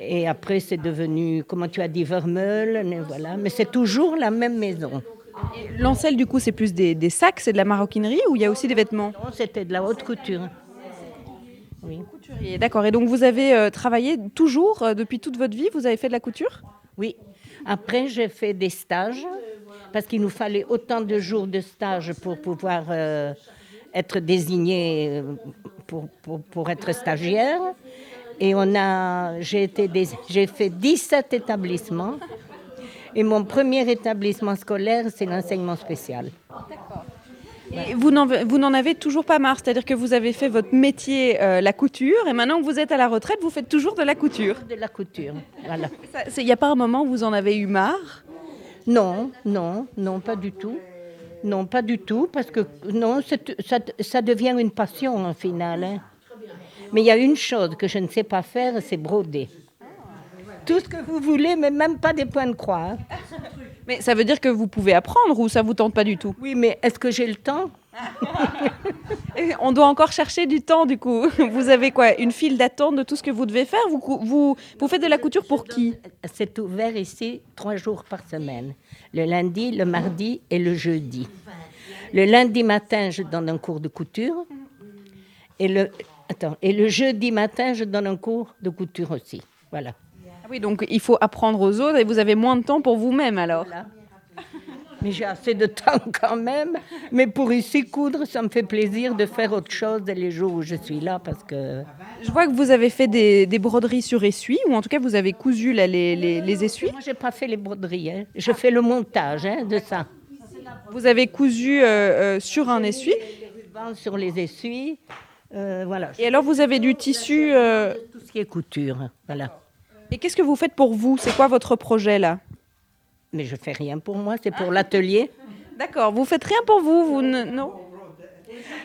[SPEAKER 12] Et après, c'est devenu, comment tu as dit, Vermeulen, et voilà. Mais c'est toujours la même maison.
[SPEAKER 2] L'ancel, du coup, c'est plus des, des sacs, c'est de la maroquinerie, ou il y a aussi des vêtements
[SPEAKER 12] Non, c'était de la haute couture. Oui.
[SPEAKER 2] D'accord, et donc vous avez euh, travaillé toujours, euh, depuis toute votre vie, vous avez fait de la couture?
[SPEAKER 12] Oui. Après, j'ai fait des stages parce qu'il nous fallait autant de jours de stage pour pouvoir euh, être désigné pour, pour, pour être stagiaire. Et on a, j'ai, j'ai fait 17 établissements. Et mon premier établissement scolaire, c'est l'enseignement spécial.
[SPEAKER 2] Et vous n'en, avez toujours pas marre, c'est-à-dire que vous avez fait votre métier, euh, la couture, et maintenant que vous êtes à la retraite, vous faites toujours de la couture.
[SPEAKER 12] De la couture, voilà.
[SPEAKER 2] Il n'y a pas un moment où vous en avez eu marre?
[SPEAKER 12] Non, non, non, pas du tout. Non, pas du tout, parce que non, ça devient une passion en final. hein. Mais il y a une chose que je ne sais pas faire, c'est broder. Tout ce que vous voulez, mais même pas des points de croix. hein.
[SPEAKER 2] Mais ça veut dire que vous pouvez apprendre ou ça vous tente pas du tout?
[SPEAKER 12] Oui, mais est-ce que j'ai le temps?
[SPEAKER 2] On doit encore chercher du temps du coup. Vous avez quoi Une file d'attente de tout ce que vous devez faire? Vous, vous faites de la couture pour qui?
[SPEAKER 12] C'est ouvert ici trois jours par semaine. Le lundi, le mardi et le jeudi. Le lundi matin, je donne un cours de couture. Et le, attends, et le jeudi matin, je donne un cours de couture aussi. Voilà.
[SPEAKER 2] Ah Oui, donc il faut apprendre aux autres et vous avez moins de temps pour vous-même alors.
[SPEAKER 12] Mais j'ai assez de temps quand même. Mais pour ici coudre, ça me fait plaisir de faire autre chose les jours où je suis là parce que.
[SPEAKER 2] Je vois que vous avez fait des, des broderies sur essuie, ou en tout cas vous avez cousu là, les, les, les essuies.
[SPEAKER 12] Moi, j'ai pas fait les broderies. hein. Je fais le montage hein, de ça.
[SPEAKER 2] Vous avez cousu euh, euh, sur un essuie.
[SPEAKER 12] Sur les essuies, euh, voilà.
[SPEAKER 2] Et alors vous avez du tissu. euh,
[SPEAKER 12] Tout ce qui est couture, voilà.
[SPEAKER 2] Et qu'est-ce que vous faites pour vous? C'est quoi votre projet là?
[SPEAKER 12] Mais je fais rien pour moi, c'est pour l'atelier.
[SPEAKER 2] D'accord, vous faites rien pour vous, vous ne... non?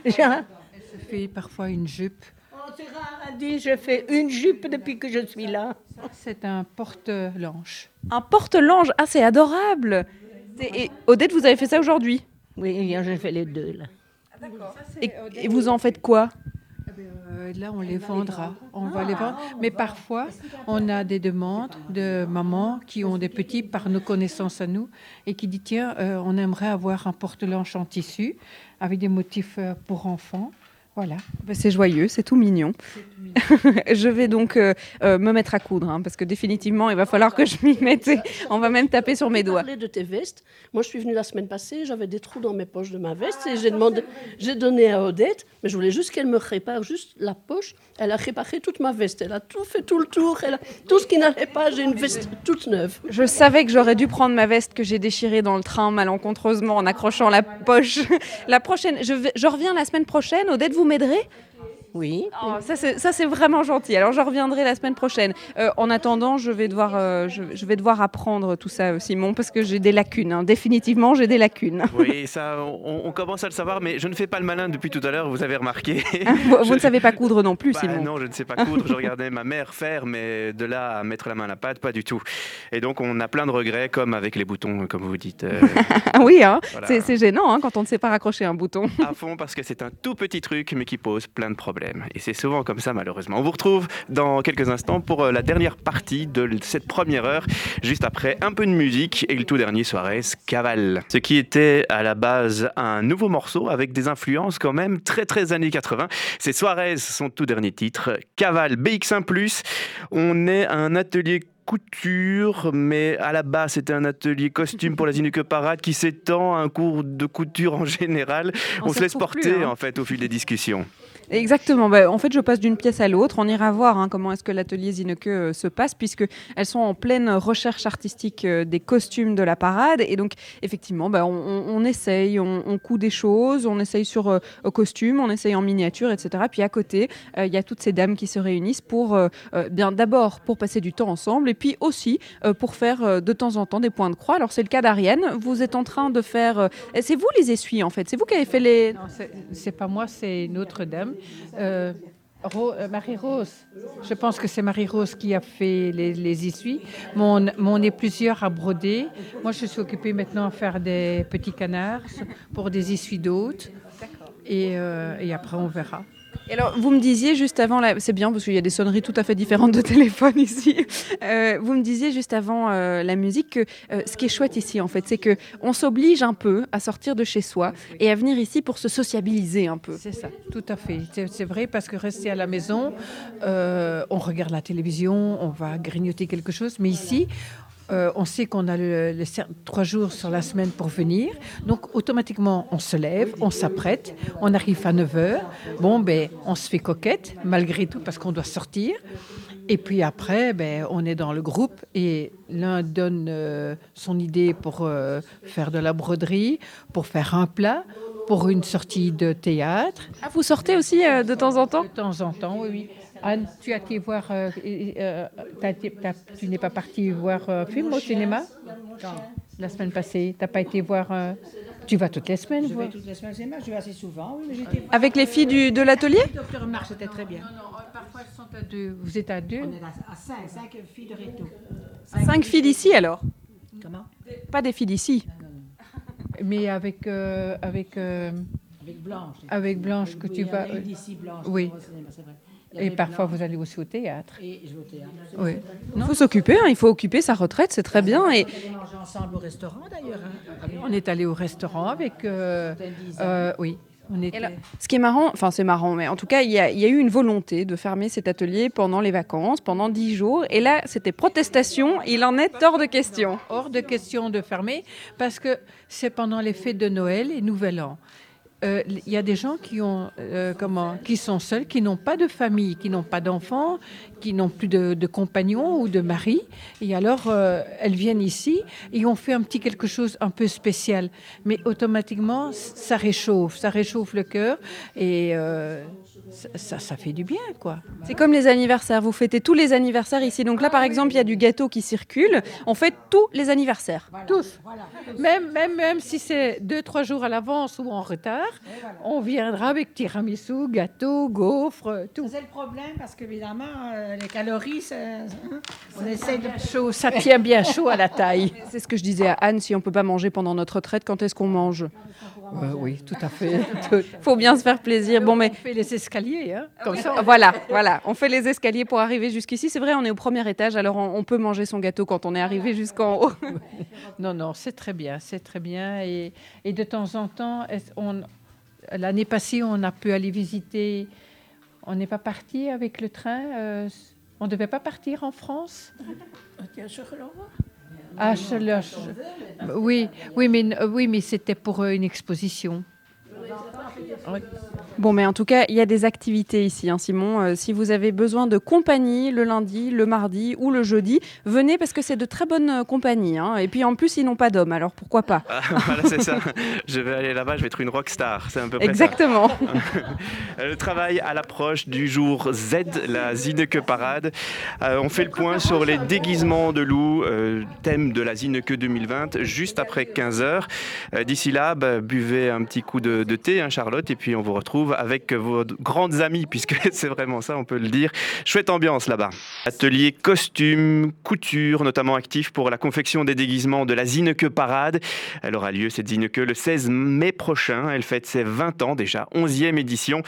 [SPEAKER 11] Elle se fait parfois une jupe.
[SPEAKER 12] Oh, c'est rare à dire, je fais une jupe depuis que je suis là.
[SPEAKER 11] C'est un porte-lange.
[SPEAKER 2] Un porte-lange, ah c'est adorable. Et Odette, vous avez fait ça aujourd'hui?
[SPEAKER 12] Oui, j'ai fait les deux là.
[SPEAKER 2] Et, et vous en faites quoi?
[SPEAKER 11] Euh, là, on les vendra. On va les vendre. Mais parfois, on a des demandes de mamans qui ont des petits par nos connaissances à nous et qui disent tiens, euh, on aimerait avoir un porte-lange en tissu avec des motifs euh, pour enfants. Voilà.
[SPEAKER 2] Ben, c'est joyeux, c'est tout mignon. je vais donc euh, euh, me mettre à coudre, hein, parce que définitivement, il va falloir que je m'y mette. et On va même taper sur mes doigts.
[SPEAKER 3] De tes vestes. Moi, je suis venue la semaine passée, j'avais des trous dans mes poches de ma veste et j'ai demandé, j'ai donné à Odette, mais je voulais juste qu'elle me répare juste la poche. Elle a réparé toute ma veste. Elle a tout fait tout le tour. Elle a tout ce qui n'allait pas. J'ai une veste toute neuve.
[SPEAKER 2] Je savais que j'aurais dû prendre ma veste que j'ai déchirée dans le train malencontreusement en accrochant la poche. La prochaine, je, vais- je reviens la semaine prochaine. Odette, vous m'aiderez?
[SPEAKER 12] Oui.
[SPEAKER 2] Oh, ça, c'est vraiment gentil. Alors, je reviendrai la semaine prochaine. Euh, en attendant, je vais, devoir, euh, je, je vais devoir apprendre tout ça, euh, Simon, parce que j'ai des lacunes. hein. Définitivement, j'ai des lacunes.
[SPEAKER 1] Oui, ça, on, on commence à le savoir, mais je ne fais pas le malin depuis tout à l'heure, vous avez remarqué.
[SPEAKER 2] vous, vous ne savez pas coudre non plus,
[SPEAKER 1] Bah
[SPEAKER 2] Simon.
[SPEAKER 1] non, je ne sais pas coudre. Je regardais ma mère faire, mais de là à mettre la main à la pâte, pas du tout. Et donc, on a plein de regrets, comme avec les boutons, comme vous dites. euh,
[SPEAKER 2] Ah oui, hein,
[SPEAKER 1] Voilà.
[SPEAKER 2] c'est gênant hein, quand on ne sait pas raccrocher un bouton.
[SPEAKER 1] à fond, parce que c'est un tout petit truc, mais qui pose plein de problèmes. Et c'est souvent comme ça, malheureusement. On vous retrouve dans quelques instants pour euh, la dernière partie de cette première heure, juste après un peu de musique et le tout dernier soirée, Caval. Ce qui était à la base un nouveau morceau avec des influences quand même très très années 80. C'est Suarez, son tout dernier titre, Caval BX1+. On est un atelier couture, mais à la base c'était un atelier costume pour la Zinuke Parade qui s'étend à un cours de couture en général.
[SPEAKER 2] On
[SPEAKER 1] se laisse
[SPEAKER 2] plus,
[SPEAKER 1] porter
[SPEAKER 2] hein.
[SPEAKER 1] en fait au fil des discussions.
[SPEAKER 2] Exactement. Bah, en fait, je passe d'une pièce à l'autre. On ira voir hein, comment est-ce que l'atelier Zineke euh, se passe, puisque elles sont en pleine recherche artistique euh, des costumes de la parade. Et donc, effectivement, bah, on, essaye, on, coud des choses, on essaye sur euh, costume, on essaye en miniature, etc. Puis à côté, euh, il y a toutes ces dames qui se réunissent pour, bien d'abord pour passer du temps ensemble, et puis aussi pour faire de temps en temps des points de croix. Alors, c'est le cas d'Ariane. Vous êtes en train de faire. c'est vous les essuies, en fait. C'est vous qui avez fait les.
[SPEAKER 11] Non, c'est- pas moi, c'est une autre dame. Euh, euh, Marie-Rose. Je pense que c'est Marie-Rose qui a fait les, les essuies. Mon, mais on est plusieurs à broder. Moi, je suis occupée maintenant à faire des petits canards pour des essuies d'hôtes. Et, euh, et après, on verra.
[SPEAKER 2] Et alors, vous me disiez juste avant, là, c'est bien parce qu'il y a des sonneries tout à fait différentes de téléphone ici. Euh, vous me disiez juste avant euh, la musique que euh, ce qui est chouette ici, en fait, c'est que on s'oblige un peu à sortir de chez soi et à venir ici pour se sociabiliser un peu.
[SPEAKER 11] C'est ça, tout à fait. C'est c'est vrai parce que rester à la maison, euh, on regarde la télévision, on va grignoter quelque chose, mais ici, euh, on sait qu'on a le, trois jours sur la semaine pour venir. Donc, automatiquement, on se lève, on s'apprête, on arrive à 9 h. Bon, ben, on se fait coquette, malgré tout, parce qu'on doit sortir. Et puis après, ben, on est dans le groupe et l'un donne euh, son idée pour euh, faire de la broderie, pour faire un plat, pour une sortie de théâtre.
[SPEAKER 2] Ah, vous sortez aussi de temps en temps?
[SPEAKER 11] De temps en temps, oui, oui. Anne, tu as été voir. euh, euh, t'as été- t'as- tu n'es pas partie voir un film au cinéma? La semaine passée. Tu n'as pas été voir. euh, tu vas toutes les semaines
[SPEAKER 10] Je
[SPEAKER 11] voir
[SPEAKER 10] vais toutes les semaines au cinéma, je vais assez souvent. Oui, mais j'étais-
[SPEAKER 2] Avec les filles du- de l'atelier?
[SPEAKER 10] Docteur Marc, c'était très bien.
[SPEAKER 11] Parfois, elles sont à deux. Vous êtes à deux?
[SPEAKER 10] On est à, à cinq, cinq filles de Réto.
[SPEAKER 2] Cinq filles d'ici alors?
[SPEAKER 10] Comment?
[SPEAKER 2] Pas des filles d'ici.
[SPEAKER 11] Mais avec. euh, avec euh,
[SPEAKER 10] Avec Blanche.
[SPEAKER 11] Avec Blanche que
[SPEAKER 10] Oui,
[SPEAKER 11] tu vas.
[SPEAKER 10] d'ici, Blanche,
[SPEAKER 11] Oui.
[SPEAKER 10] au cinéma, c'est vrai.
[SPEAKER 11] Et parfois, vous allez aussi au théâtre.
[SPEAKER 10] Et je vais au théâtre.
[SPEAKER 11] Oui.
[SPEAKER 2] Il faut s'occuper, hein, il faut occuper sa retraite, c'est très bien. Et
[SPEAKER 10] On manger ensemble au restaurant d'ailleurs. hein.
[SPEAKER 11] On est allé au restaurant avec. euh, euh, oui. On était...
[SPEAKER 2] Là, ce qui est marrant, enfin c'est marrant, mais en tout cas, il y, a, il y a eu une volonté de fermer cet atelier pendant les vacances, pendant dix jours. Et là, c'était protestation, il en est hors de question.
[SPEAKER 11] hors de question de fermer parce que c'est pendant les fêtes de Noël et Nouvel An. Euh, Il y a des gens qui, ont, euh, comment, qui sont seuls, qui n'ont pas de famille, qui n'ont pas d'enfants, qui n'ont plus de, compagnons ou de mari. Et alors, euh, elles viennent ici et on fait un petit quelque chose un peu spécial. Mais automatiquement, ça réchauffe, ça réchauffe le cœur. Et ça, ça fait du bien, quoi.
[SPEAKER 2] C'est comme les anniversaires. Vous fêtez tous les anniversaires ici. Donc là, par exemple, il y a du gâteau qui circule. On fête tous les anniversaires.
[SPEAKER 11] Tous. Même, même, même si c'est deux, trois jours à l'avance ou en retard, on viendra avec tiramisu, gâteau, gaufre, tout.
[SPEAKER 10] C'est le problème parce qu'évidemment, euh, les calories, ça- hein, on essaie de.
[SPEAKER 11] Chaud, ça tient bien chaud à la taille.
[SPEAKER 2] C'est ce que je disais à Anne. Si on peut pas manger pendant notre retraite, quand est-ce qu'on mange?
[SPEAKER 11] Euh, oui, tout à fait. Tout-
[SPEAKER 2] Faut bien se faire plaisir. Bon, mais
[SPEAKER 11] On fait les escaliers, hein, comme ça.
[SPEAKER 2] Voilà, voilà. On fait les escaliers pour arriver jusqu'ici. C'est vrai, on est au premier étage, alors on, on peut manger son gâteau quand on est arrivé jusqu'en haut.
[SPEAKER 11] Non, non, c'est très bien, c'est très bien. Et, et de temps en temps, l'année passée, on a pu aller visiter. On n'est pas parti avec le train. euh, on ne devait pas partir en France? Ah, Charleroi. Oui, oui, mais euh, oui, mais c'était pour euh, une exposition.
[SPEAKER 2] Bon, mais en tout cas, il y a des activités ici, hein, Simon. Euh, si vous avez besoin de compagnie le lundi, le mardi ou le jeudi, venez parce que c'est de très bonnes euh, compagnies. hein. Et puis en plus, ils n'ont pas d'hommes, alors pourquoi pas?
[SPEAKER 1] Ah, voilà, c'est ça. Je vais aller là-bas, je vais être une rockstar. C'est un peu près ça.
[SPEAKER 2] Exactement.
[SPEAKER 1] le travail à l'approche du jour Z, la Zineke Parade. Euh, on fait le point sur les déguisements de loups, euh, thème de la Zineke 2020, juste après 15h. D'ici là, bah, buvez un petit coup de, de thé, hein, Charlotte, et puis on vous avec vos grandes amies, puisque c'est vraiment ça, on peut le dire. Chouette ambiance là-bas. Atelier costume, couture, notamment actif pour la confection des déguisements de la Zineke Parade. Elle aura lieu, cette Zineke, le 16 mai prochain. Elle fête ses 20 ans déjà, 11e édition.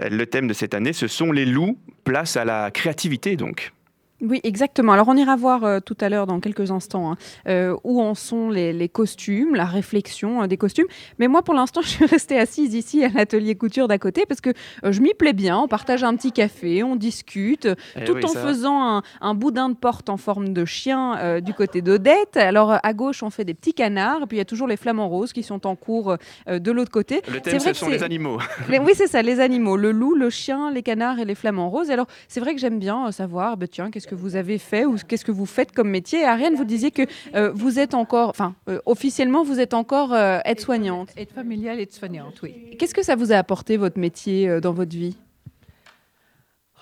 [SPEAKER 1] Euh, Le thème de cette année, ce sont les loups. Place à la créativité donc.
[SPEAKER 2] Oui, exactement. Alors on ira voir euh, tout à l'heure, dans quelques instants, hein, euh, où en sont les, les costumes, la réflexion euh, des costumes. Mais moi, pour l'instant, je suis restée assise ici à l'atelier couture d'à côté parce que je m'y plais bien. On partage un petit café, on discute,
[SPEAKER 1] Eh
[SPEAKER 2] tout
[SPEAKER 1] oui,
[SPEAKER 2] en faisant un, un boudin de porte en forme de chien du côté d'Odette. Alors à gauche, on fait des petits canards, et puis il y a toujours les flamants roses qui sont en cours de l'autre côté.
[SPEAKER 1] Le
[SPEAKER 2] C'est
[SPEAKER 1] thème, ce sont les animaux.
[SPEAKER 2] les- oui, c'est ça, les animaux, le loup, le chien, les canards et les flamants roses. Alors, c'est vrai que j'aime bien savoir, bah, tiens, qu'est-ce que vous avez fait ou qu'est-ce que vous faites comme métier. Et Ariane, vous disiez que euh, vous êtes encore, enfin, euh, officiellement, vous êtes encore euh, aide-soignante.
[SPEAKER 11] Aide familiale, aide soignante, oui.
[SPEAKER 2] Qu'est-ce que ça vous a apporté, votre métier, euh, dans votre vie?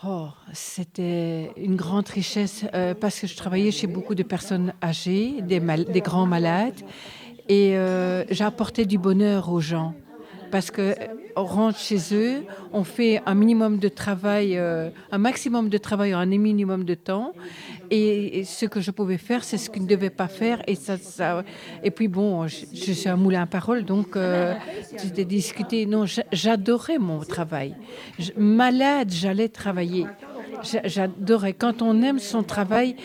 [SPEAKER 11] Oh, c'était une grande richesse parce que je travaillais chez beaucoup de personnes âgées, des, mal- des grands malades, et j'apportais du bonheur aux gens. Parce que euh, on rentre chez eux, on fait un minimum de travail, euh, un maximum de travail en un minimum de temps, et, ce que je pouvais faire, c'est ce qu'ils ne devaient pas faire, et ça, et puis bon, je, suis un moulin à parole, donc euh, j'ai discuté. Non, j'a- j'adorais mon travail. Malade, j'allais travailler. J'a- J'adorais. Quand on aime son travail,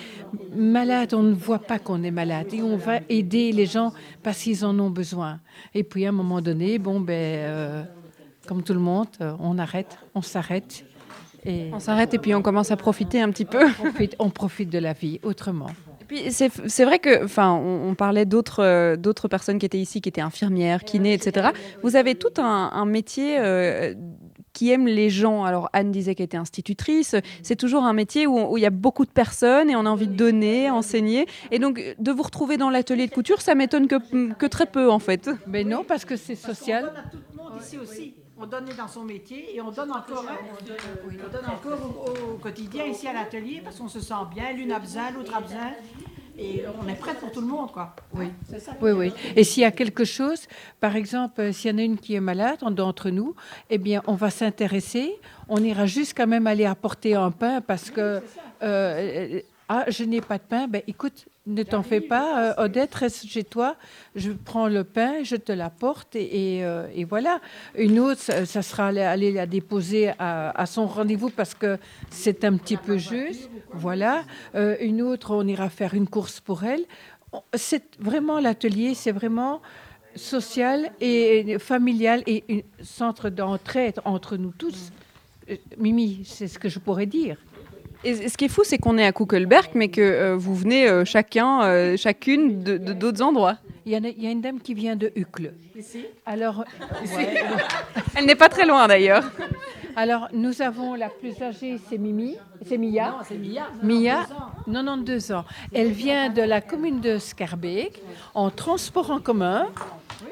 [SPEAKER 11] malade, on ne voit pas qu'on est malade. Et on va aider les gens parce qu'ils en ont besoin. Et puis à un moment donné, bon, ben, euh, comme tout le monde, euh, on arrête, on s'arrête. Et
[SPEAKER 2] On s'arrête et puis on commence à profiter un petit peu.
[SPEAKER 11] on profite, on profite de la vie autrement.
[SPEAKER 2] Et puis c'est c'est vrai que, enfin, on, on parlait d'autres euh, d'autres personnes qui étaient ici, qui étaient infirmières, kinés, etc. Vous avez tout un, un métier euh, qui aime les gens. Alors Anne disait qu'elle était institutrice. C'est toujours un métier où il y a beaucoup de personnes et on a envie de donner, enseigner. Et donc de vous retrouver dans l'atelier de couture, ça m'étonne que, que très peu en fait.
[SPEAKER 11] Mais non, parce que c'est social.
[SPEAKER 10] On donne à tout le monde ici aussi. On donne dans son métier et on donne encore, hein, oui, on donne encore au, au quotidien ici à l'atelier parce qu'on se sent bien. L'une a besoin, l'autre a besoin. Et on est prête pour tout le monde, quoi.
[SPEAKER 11] Oui. Oui, oui. Et s'il y a quelque chose, par exemple, euh, s'il y en a une qui est malade en- d'entre nous, eh bien, on va s'intéresser. On ira jusqu'à même aller apporter un pain parce que euh, euh, ah, je n'ai pas de pain. Ben, écoute, ne t'en fais pas, euh, Odette, reste chez toi. Je prends le pain, je te l'apporte et, et, euh, et voilà. Une autre, ça, sera aller, aller la déposer à, à son rendez-vous parce que c'est un petit peu juste. Voilà. Euh, une autre, on ira faire une course pour elle. C'est vraiment l'atelier, c'est vraiment social et familial et un centre d'entraide entre nous tous. Mimi, c'est ce que je pourrais dire.
[SPEAKER 2] Et ce qui est fou, c'est qu'on est à Kuckelberg, mais que euh, vous venez euh, chacun, euh, chacune de de- d'autres endroits.
[SPEAKER 11] Il y, en a, il y a une dame qui vient de Uccle. Alors, ouais.
[SPEAKER 2] Elle n'est pas très loin d'ailleurs.
[SPEAKER 11] Alors, nous avons la plus âgée, c'est Mimi, c'est Mia.
[SPEAKER 10] Non, c'est Mia.
[SPEAKER 11] Mia, 92 ans. Elle vient de la commune de Scarbeck en transport en commun.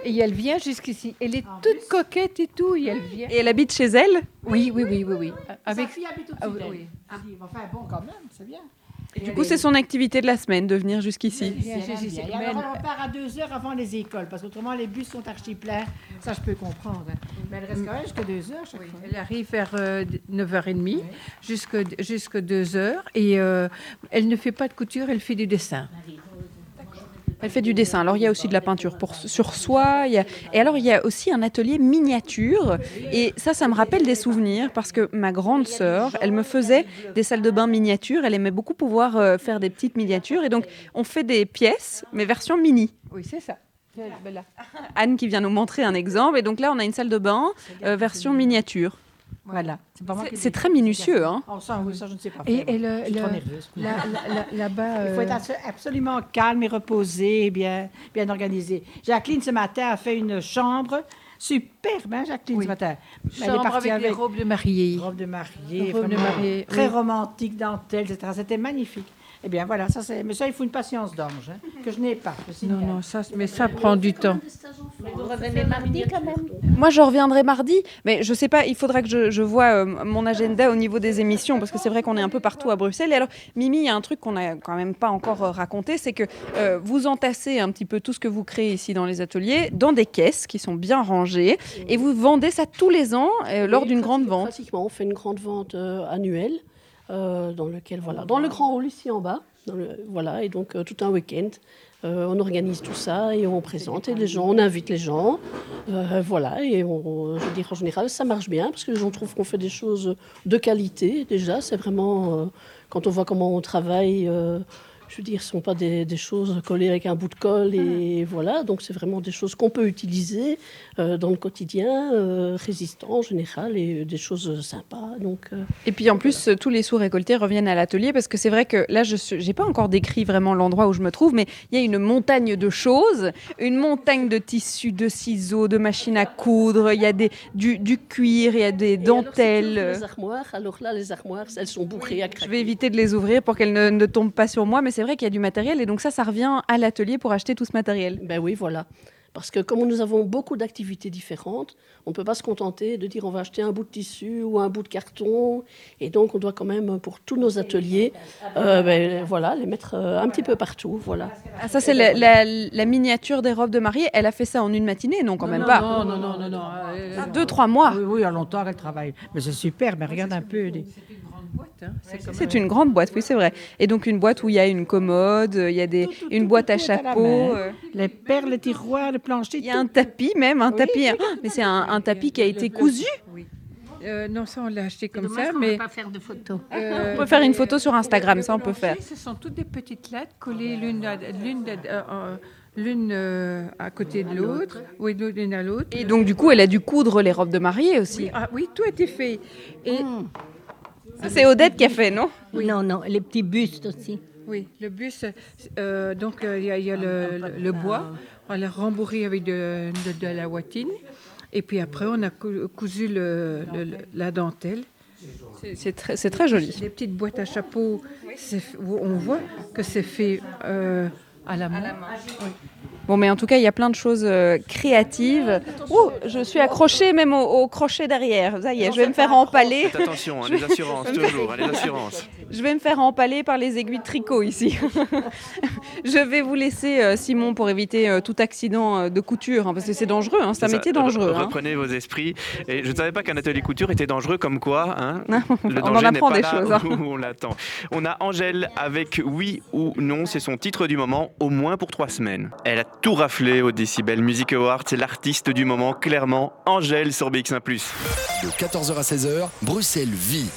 [SPEAKER 11] Et elle vient jusqu'ici. Elle est toute coquette et tout, et elle vient.
[SPEAKER 2] Et elle habite chez elle?
[SPEAKER 11] Oui, oui, oui, oui, oui. Avec...
[SPEAKER 10] Sa fille habite au-dessus
[SPEAKER 11] Ah, oui.
[SPEAKER 10] Ah, Enfin, bon, quand même, c'est bien.
[SPEAKER 2] Et du coup, c'est son activité de la semaine de venir jusqu'ici.
[SPEAKER 10] Et alors, on part à deux heures avant les écoles, parce qu'autrement, les bus sont archi pleins. Ça, je peux comprendre. Mais elle reste quand même jusqu'à deux heures chaque fois.
[SPEAKER 11] Elle arrive vers euh, 9h30 jusqu'à jusqu'à 2h et euh, elle ne fait pas de couture, elle fait du dessin.
[SPEAKER 2] Elle fait du dessin. Alors il y a aussi de la peinture pour, sur soi. il y a- Et alors il y a aussi un atelier miniature. Et ça, ça me rappelle des souvenirs parce que ma grande sœur, elle me faisait des salles de bain miniatures. Elle aimait beaucoup pouvoir euh, faire des petites miniatures. Et donc on fait des pièces, mais version mini.
[SPEAKER 11] Oui, c'est ça.
[SPEAKER 2] Anne qui vient nous montrer un exemple. Et donc là, on a une salle de bain euh, version miniature.
[SPEAKER 10] Voilà. C'est
[SPEAKER 2] très minutieux, hein.
[SPEAKER 10] Oh, ça, oui, ça, je ne sais pas.
[SPEAKER 11] Et,
[SPEAKER 10] faire,
[SPEAKER 11] et le-
[SPEAKER 10] Je suis
[SPEAKER 11] le-
[SPEAKER 10] trop nerveuse.
[SPEAKER 11] là- là- là- là-bas,
[SPEAKER 10] Il faut être
[SPEAKER 11] euh,
[SPEAKER 10] abso- absolument calme et reposé, bien, bien organisé. Jacqueline, ce matin, a fait une chambre superbe, hein, Jacqueline, ce matin. Elle est
[SPEAKER 11] Chambre
[SPEAKER 10] partie
[SPEAKER 11] avec des robes de mariée.
[SPEAKER 10] Robes de mariée,
[SPEAKER 11] de mariée,
[SPEAKER 10] très
[SPEAKER 11] oui.
[SPEAKER 10] romantique, dentelle, etc. C'était magnifique. Eh bien, voilà, ça, c'est... mais ça, il faut une patience d'ange, hein, que je n'ai pas. je
[SPEAKER 11] Non, non, ça, mais ça prend du temps.
[SPEAKER 12] Vous revenez mardi quand même
[SPEAKER 2] Moi, je reviendrai mardi, mais je sais pas, il faudra que je, je vois euh, mon agenda au niveau des émissions, parce que c'est vrai qu'on est un peu partout à Bruxelles. Et alors, Mimi, il y a un truc qu'on n'a quand même pas encore euh, raconté, c'est que euh, vous entassez un petit peu tout ce que vous créez ici dans les ateliers dans des caisses qui sont bien rangées, et vous vendez ça tous les ans euh, lors
[SPEAKER 3] Oui,
[SPEAKER 2] d'une grande vente.
[SPEAKER 3] Pratiquement, on fait une grande vente euh, annuelle euh, dans lequel voilà, dans le grand hall ici en bas, voilà, et donc euh, tout un week-end, euh, on organise tout ça et on présente et les gens, on invite les gens, voilà, et je veux dire en général ça marche bien parce que les gens trouvent qu'on fait des choses de qualité déjà, c'est vraiment quand on voit comment on travaille. Euh, je veux dire, ce ne sont pas des, des choses collées avec un bout de colle et voilà. Donc, c'est vraiment des choses qu'on peut utiliser euh, dans le quotidien, euh, résistants en général et des choses sympas. Donc, euh,
[SPEAKER 2] Et puis en plus, euh, tous les sous récoltés reviennent à l'atelier parce que c'est vrai que là, je n'ai pas encore décrit vraiment l'endroit où je me trouve, mais il y a une montagne de choses, une montagne de tissus, de ciseaux, de machines à coudre, il y a des, du, du cuir, il y a des
[SPEAKER 3] Et alors, si tu
[SPEAKER 2] dentelles.
[SPEAKER 3] ouvres les armoires, alors là, les armoires, elles sont bourrées à craquer.
[SPEAKER 2] Je vais éviter de les ouvrir pour qu'elles ne, ne tombent pas sur moi, mais c'est vrai qu'il y a du matériel et donc ça, ça revient à l'atelier pour acheter tout ce matériel.
[SPEAKER 3] Ben oui, voilà. Parce que comme nous avons beaucoup d'activités différentes, on ne peut pas se contenter de dire on va acheter un bout de tissu ou un bout de carton. Et donc, on doit quand même, pour tous nos ateliers, euh, ben, voilà, les mettre euh, un petit peu partout. Voilà.
[SPEAKER 2] Ah, ça, c'est la, la- la miniature des robes de mariée. Elle a fait ça en une matinée, non, quand même
[SPEAKER 10] non,
[SPEAKER 2] pas?
[SPEAKER 10] Non, non, non, non, non. euh,
[SPEAKER 2] Ah, deux, trois mois.
[SPEAKER 10] Oui, oui, il y a longtemps qu'elle travaille. Mais c'est super, mais regarde un peu. les-
[SPEAKER 2] C'est une grande boîte, oui, c'est vrai. Et donc une boîte où il y a une commode, il y a des, une boîte à
[SPEAKER 10] tout à la
[SPEAKER 2] chapeau. euh,
[SPEAKER 10] Les perles, les tiroirs, les planchers.
[SPEAKER 2] Il y a un tapis même, un tapis. hein. Mais c'est un, un tapis qui a été cousu.
[SPEAKER 11] Euh, non, ça, on l'a acheté comme ça, mais...
[SPEAKER 12] peut pas faire de photos.
[SPEAKER 11] Euh,
[SPEAKER 2] On peut faire une photo sur Instagram, ça on peut faire.
[SPEAKER 11] Ce sont toutes des petites lettres collées l'une à- l'une à- euh, euh, l'une euh, à côté de l'autre, oui, l'une à l'autre.
[SPEAKER 2] Et donc du coup, elle a dû coudre les robes de mariée aussi.
[SPEAKER 11] Oui, ah, oui, tout a été fait. Et
[SPEAKER 2] Ça, C'est Odette qui a fait, non
[SPEAKER 12] Non, non, les petits bustes aussi.
[SPEAKER 11] oui, le bus, euh, donc euh, il y a, il y a le, le- le bois, on l'a rembourré avec de, de- de la watine, et puis après on a cou- cousu le- le- le- la dentelle.
[SPEAKER 2] C'est- très, c'est très joli.
[SPEAKER 11] Les petites boîtes à chapeau, on voit que c'est fait euh, à la main.
[SPEAKER 2] Bon, mais en tout cas, il y a plein de choses euh, créatives. Ouh, je suis accrochée même au, au crochet derrière. Ça y est, je vais me faire empaler.
[SPEAKER 1] Faites attention, hein,
[SPEAKER 2] Je
[SPEAKER 1] les assurances,
[SPEAKER 2] je vais-
[SPEAKER 1] toujours, hein, les assurances.
[SPEAKER 2] Je vais me faire empaler par les aiguilles de tricot ici. je vais vous laisser, euh, Simon, pour éviter euh, tout accident euh, de couture, hein, parce que c'est dangereux, hein, c'est un
[SPEAKER 1] ça.
[SPEAKER 2] métier dangereux.
[SPEAKER 1] Re-
[SPEAKER 2] hein.
[SPEAKER 1] Reprenez vos esprits. Et je ne savais pas qu'un atelier couture était dangereux, comme quoi. Hein, le
[SPEAKER 2] on en apprend
[SPEAKER 1] pas
[SPEAKER 2] des
[SPEAKER 1] là
[SPEAKER 2] choses, hein.
[SPEAKER 1] où on l'attend. On a Angèle avec oui ou non, c'est son titre du moment, au moins pour trois semaines. Elle a tout raflé au Decibel Music Award, c'est l'artiste du moment, clairement. Angèle sur BX1 ⁇
[SPEAKER 6] De 14h à 16h, Bruxelles vit.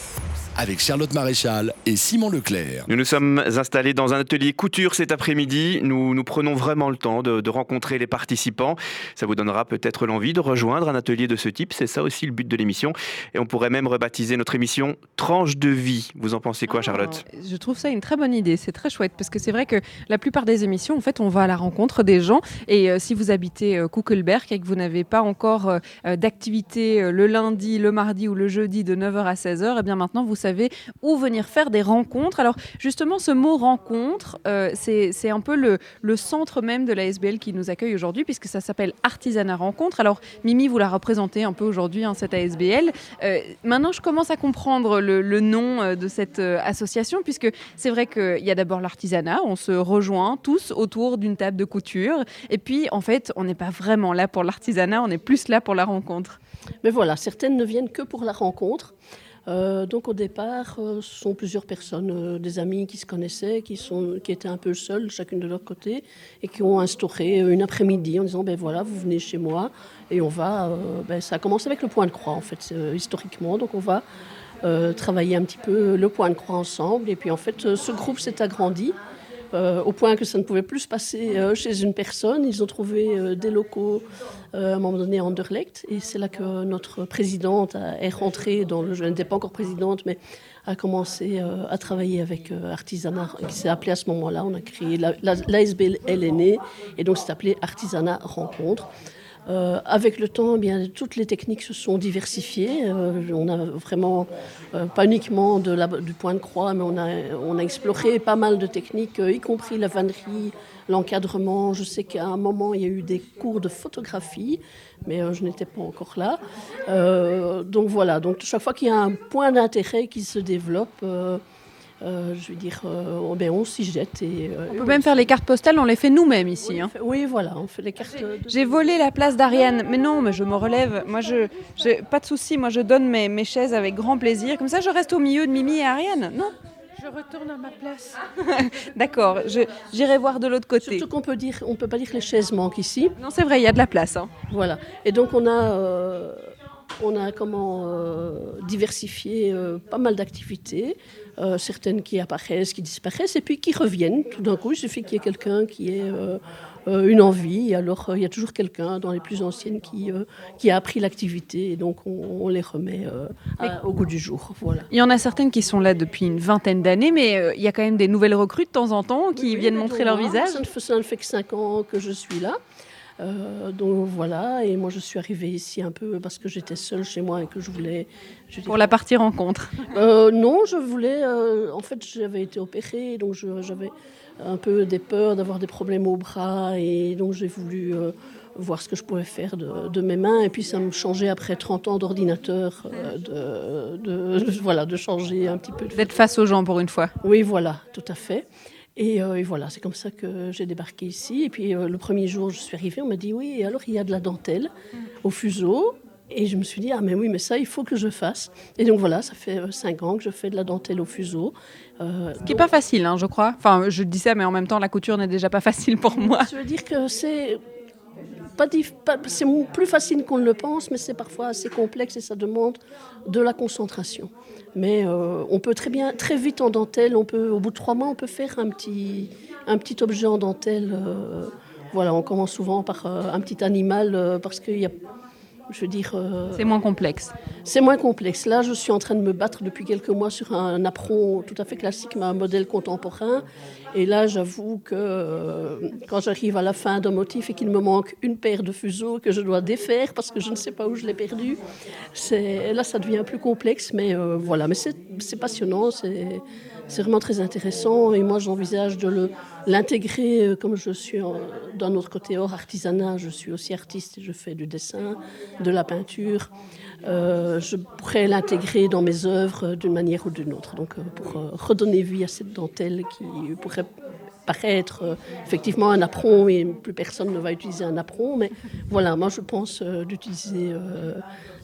[SPEAKER 6] Avec Charlotte Maréchal et Simon Leclerc.
[SPEAKER 1] Nous nous sommes installés dans un atelier couture cet après-midi. Nous, nous prenons vraiment le temps de, de rencontrer les participants. Ça vous donnera peut-être l'envie de rejoindre un atelier de ce type. C'est ça aussi le but de l'émission. Et on pourrait même rebaptiser notre émission Tranche de vie. Vous en pensez quoi, Charlotte?
[SPEAKER 2] Je trouve ça une très bonne idée, c'est très chouette parce que c'est vrai que la plupart des émissions, en fait, on va à la rencontre des gens et euh, si vous habitez euh, Kuckelberg et que vous n'avez pas encore euh, euh, d'activité euh, le lundi, le mardi ou le jeudi de 9h à 16h, et bien maintenant vous savez où venir faire des rencontres. Alors justement, ce mot rencontre, euh, c'est un peu le, centre même de la SBL qui nous accueille aujourd'hui, puisque ça s'appelle Artisanat Rencontre. Alors Mimi, vous la représentez un peu aujourd'hui, hein, cette ASBL. Euh, maintenant, je commence à comprendre le, nom euh, de cette association, puisque c'est vrai qu'il y a d'abord l'artisanat, on se rejoint tous autour d'une table de couture, et puis en fait, on n'est pas vraiment là pour l'artisanat, on est plus là pour la rencontre.
[SPEAKER 3] Mais voilà, certaines ne viennent que pour la rencontre. Euh, donc au départ, euh, ce sont plusieurs personnes, euh, des amis qui se connaissaient, qui, sont, qui étaient un peu seules, chacune de leur côté, et qui ont instauré une après-midi en disant, ben voilà, vous venez chez moi, et on va, ben, ça a commencé avec le point de croix, en fait, historiquement, donc on va travailler un petit peu le point de croix ensemble, et puis en fait, ce groupe s'est agrandi. Euh, au point que ça ne pouvait plus se passer euh, chez une personne. Ils ont trouvé euh, des locaux à un moment donné à Anderlecht. Et c'est là que notre présidente est rentrée dans le... Je n'étais pas encore présidente, mais a commencé à travailler avec Artisanat, qui s'est appelé à ce moment-là. On a créé l'ASBL la, et donc c'est appelé Artisanat Rencontre. Euh, avec le temps, eh bien, toutes les techniques se sont diversifiées. Euh, on a vraiment, euh, pas uniquement du point de croix, mais on a, on a exploré pas mal de techniques, y compris la vannerie, l'encadrement. Je sais qu'à un moment, il y a eu des cours de photographie, mais je n'étais pas encore là. donc voilà, donc chaque fois qu'il y a un point d'intérêt qui se développe, euh, je veux dire, euh, oh, ben, on s'y jette. Et,
[SPEAKER 2] euh, on peut même faire les cartes postales, on les fait nous-mêmes ici.
[SPEAKER 3] Oui,
[SPEAKER 2] hein.
[SPEAKER 3] oui, voilà, on fait les cartes.
[SPEAKER 2] J'ai volé la place d'Ariane, mais non, mais je me relève. Moi, je, pas de souci, moi je donne mes, mes, chaises avec grand plaisir. Comme ça, je reste au milieu de Mimi et Ariane. Non
[SPEAKER 11] je retourne à ma place.
[SPEAKER 2] D'accord, j'irai voir de l'autre côté.
[SPEAKER 3] Surtout qu'on peut dire, on peut pas dire que les chaises manquent ici.
[SPEAKER 2] Non, c'est vrai, il y a de la place. Hein.
[SPEAKER 3] Voilà. Et donc on a, on a comment diversifié pas mal d'activités. Euh, certaines qui apparaissent, qui disparaissent, et puis qui reviennent. Tout d'un coup, il suffit qu'il y ait quelqu'un qui ait euh, euh, une envie, et alors il y a toujours quelqu'un dans les plus anciennes qui, qui a appris l'activité, et donc on, les remet au goût du jour. Voilà.
[SPEAKER 2] Il y en a certaines qui sont là depuis une vingtaine d'années, mais il y a quand même des nouvelles recrues de temps en temps qui viennent montrer leur visage.
[SPEAKER 3] Ça ne, fait, ça ne fait que cinq ans que je suis là. Euh, donc voilà, et moi je suis arrivée ici un peu parce que j'étais seule chez moi et que je voulais.
[SPEAKER 2] Pour la partie rencontre
[SPEAKER 3] euh, Non, je voulais. Euh, en fait, j'avais été opérée, donc j'avais un peu des peurs d'avoir des problèmes au bras, et donc j'ai voulu voir ce que je pouvais faire de, de, mes mains. Et puis ça me changeait après 30 ans d'ordinateur, de, de, voilà, de changer un petit peu.
[SPEAKER 2] D'être face aux gens pour une fois.
[SPEAKER 3] Oui, voilà, tout à fait. Euh, et, voilà, c'est comme ça que j'ai débarqué ici. Et puis euh, le premier jour, je suis arrivée, on m'a dit oui, alors il y a de la dentelle au fuseau. Et je me suis dit, ah mais oui, mais ça, il faut que je fasse. Et donc voilà, ça fait euh, cinq ans que je fais de la dentelle au fuseau.
[SPEAKER 2] Ce qui n'est pas facile, hein, je crois. Enfin, je dis ça, mais en même temps, la couture n'est déjà pas facile pour moi.
[SPEAKER 3] Je veux dire que c'est pas, c'est plus facile qu'on ne le pense, mais c'est parfois assez complexe et ça demande de la concentration. Mais euh, on peut très bien, très vite en dentelle, on peut, au bout de trois mois, on peut faire un petit, un petit objet en dentelle. Euh, voilà, on commence souvent par euh, un petit animal parce qu'il y a je veux dire.
[SPEAKER 2] c'est moins complexe.
[SPEAKER 3] C'est moins complexe. Là, je suis en train de me battre depuis quelques mois sur un apron tout à fait classique, mais un modèle contemporain. Et là, j'avoue que euh, quand j'arrive à la fin d'un motif et qu'il me manque une paire de fuseaux que je dois défaire parce que je ne sais pas où je l'ai perdu, là, ça devient plus complexe. Mais euh, voilà, mais c'est passionnant, c'est vraiment très intéressant. Et moi, j'envisage de l'intégrer, euh, comme je suis d'un autre côté hors artisanat, je suis aussi artiste et je fais du dessin, de la peinture. Je pourrais l'intégrer dans mes œuvres d'une manière ou d'une autre. Donc, pour redonner vie à cette dentelle qui pourrait paraître euh, effectivement un apron et plus personne ne va utiliser un apron. Mais voilà, moi je pense euh, d'utiliser euh,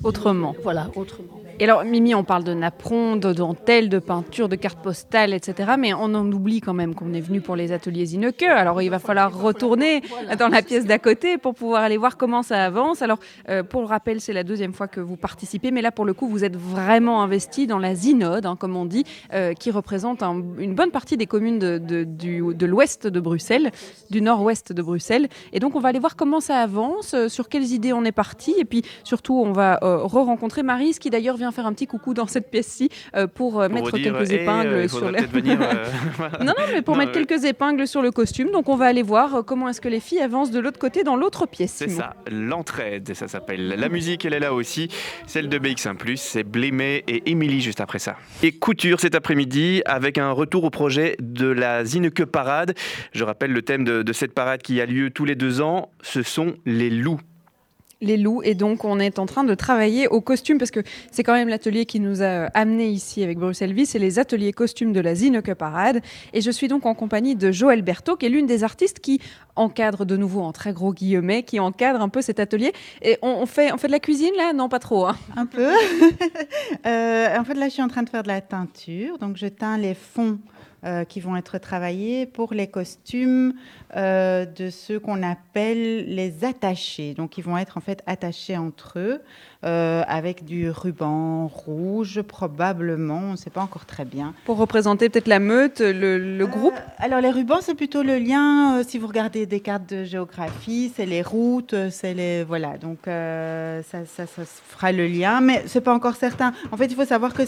[SPEAKER 2] autrement.
[SPEAKER 3] Voilà, autrement.
[SPEAKER 2] Et alors, Mimi, on parle de napron, de dentelle, de peinture, de cartes postales, etc. Mais on en oublie quand même qu'on est venu pour les ateliers Zineke. Alors, il va falloir retourner dans la pièce d'à côté pour pouvoir aller voir comment ça avance. Alors, euh, pour le rappel, c'est la deuxième fois que vous participez. Mais là, pour le coup, vous êtes vraiment investi dans la Zinode, hein, comme on dit, euh, qui représente une bonne partie des communes de, l'ouest de Bruxelles, du nord-ouest de Bruxelles. Et donc, on va aller voir comment ça avance, euh, sur quelles idées on est parti. Et puis, surtout, on va euh, re-rencontrer Marise, qui d'ailleurs vient faire un petit coucou dans cette pièce-ci euh, pour, euh,
[SPEAKER 1] Pour
[SPEAKER 2] mettre
[SPEAKER 1] dire,
[SPEAKER 2] quelques
[SPEAKER 1] eh,
[SPEAKER 2] épingles
[SPEAKER 1] euh,
[SPEAKER 2] sur
[SPEAKER 1] faudra
[SPEAKER 2] le...
[SPEAKER 1] peut-être venir, euh, voilà.
[SPEAKER 2] Non, non, mais pour
[SPEAKER 1] Non,
[SPEAKER 2] mettre
[SPEAKER 1] euh,
[SPEAKER 2] quelques épingles sur le costume. Donc, on va aller voir euh, comment est-ce que les filles avancent de l'autre côté, dans l'autre pièce.
[SPEAKER 1] C'est ça, l'entraide, ça s'appelle. La musique, elle est là aussi. Celle de BX1+, c'est Blémé et Émilie juste après ça. Et couture cet après-midi avec un retour au projet de la Zineke Parade. Je rappelle le thème de, de cette parade qui a lieu tous les deux ans, ce sont les loups.
[SPEAKER 2] Les loups et donc on est en train de travailler au costume parce que c'est quand même l'atelier qui nous a euh, amené ici avec Bruxelles Vie, c'est les ateliers costumes de la Zineke Parade et je suis donc en compagnie de Joël Berthaud qui est l'une des artistes qui encadre de nouveau en très gros guillemets, qui encadre un peu cet atelier et on, on fait, on fait de la cuisine là? Non pas trop. hein.
[SPEAKER 8] Un peu. Euh, en fait, là, je suis en train de faire de la teinture. Donc, je teins les fonds euh, qui vont être travaillés pour les costumes euh, de ceux qu'on appelle les attachés. Donc, ils vont être en fait attachés entre eux euh, avec du ruban rouge, probablement. On ne sait pas encore très bien.
[SPEAKER 2] Pour représenter peut-être la meute, le, le groupe?
[SPEAKER 8] Alors, les rubans, c'est plutôt le lien. si vous regardez des cartes de géographie, c'est les routes, c'est les. Voilà. Donc, ça, ça, ça fera le lien. Mais c'est pas encore certain. En fait, il faut savoir que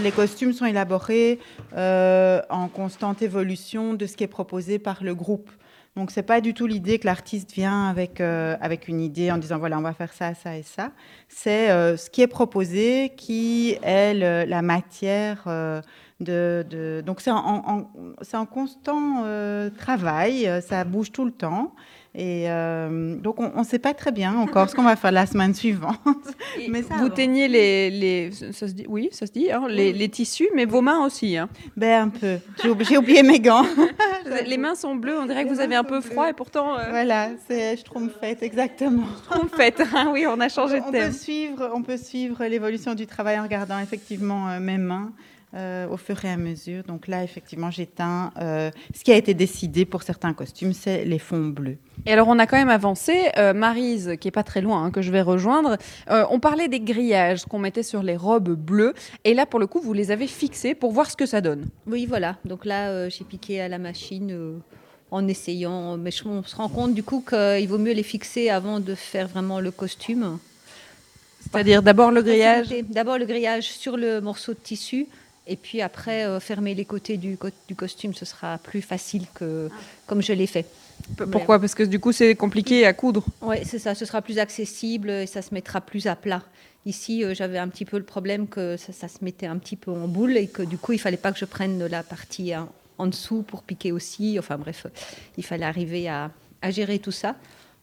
[SPEAKER 8] les costumes sont élaborés en constante évolution de ce qui est proposé par le groupe. Donc, c'est pas du tout l'idée que l'artiste vient avec, euh, avec une idée en disant voilà, on va faire ça, ça et ça. C'est euh, ce qui est proposé qui est la matière. euh, de, donc c'est en, en- c'est en constant travail, ça bouge tout le temps. Et euh, donc on ne sait pas très bien encore ce qu'on va faire la semaine suivante. mais ça
[SPEAKER 2] Vous teignez les, les ça se dit, oui, ça se dit, hein, les, les tissus, mais vos mains aussi. hein.
[SPEAKER 8] Ben un peu. J'ai oub- j'ai oublié mes gants.
[SPEAKER 2] les mains sont bleues, on dirait que vous avez un peu froid et pourtant. euh,
[SPEAKER 8] Voilà, c'est Schtroumpfette, exactement.
[SPEAKER 2] Schtroumpfette, hein, oui, on a changé de
[SPEAKER 8] on
[SPEAKER 2] thème.
[SPEAKER 8] Peut suivre, on peut suivre l'évolution du travail en regardant effectivement euh, mes mains. Euh, au fur et à mesure. Donc là, effectivement, j'éteins. euh, ce qui a été décidé pour certains costumes, c'est les fonds bleus.
[SPEAKER 2] Et alors, on a quand même avancé. Euh, Marise, qui est pas très loin, hein, que je vais rejoindre, euh, on parlait des grillages qu'on mettait sur les robes bleues. Et là, pour le coup, vous les avez fixés pour voir ce que ça donne.
[SPEAKER 4] Oui, voilà. Donc là, euh, j'ai piqué à la machine euh, en essayant. Mais on se rend compte du coup qu'il vaut mieux les fixer avant de faire vraiment le costume.
[SPEAKER 2] C'est-à-dire d'abord le grillage
[SPEAKER 4] D'abord le grillage sur le morceau de tissu. Et puis après, euh, fermer les côtés du, co- du costume, ce sera plus facile que comme je l'ai fait.
[SPEAKER 2] Pourquoi? Parce que du coup, c'est compliqué à coudre.
[SPEAKER 4] Oui, c'est ça, ce sera plus accessible et ça se mettra plus à plat. Ici, euh, j'avais un petit peu le problème que ça, ça se mettait un petit peu en boule et que du coup, il fallait pas que je prenne la partie en, en dessous pour piquer aussi. Enfin bref, il fallait arriver à, à gérer tout ça.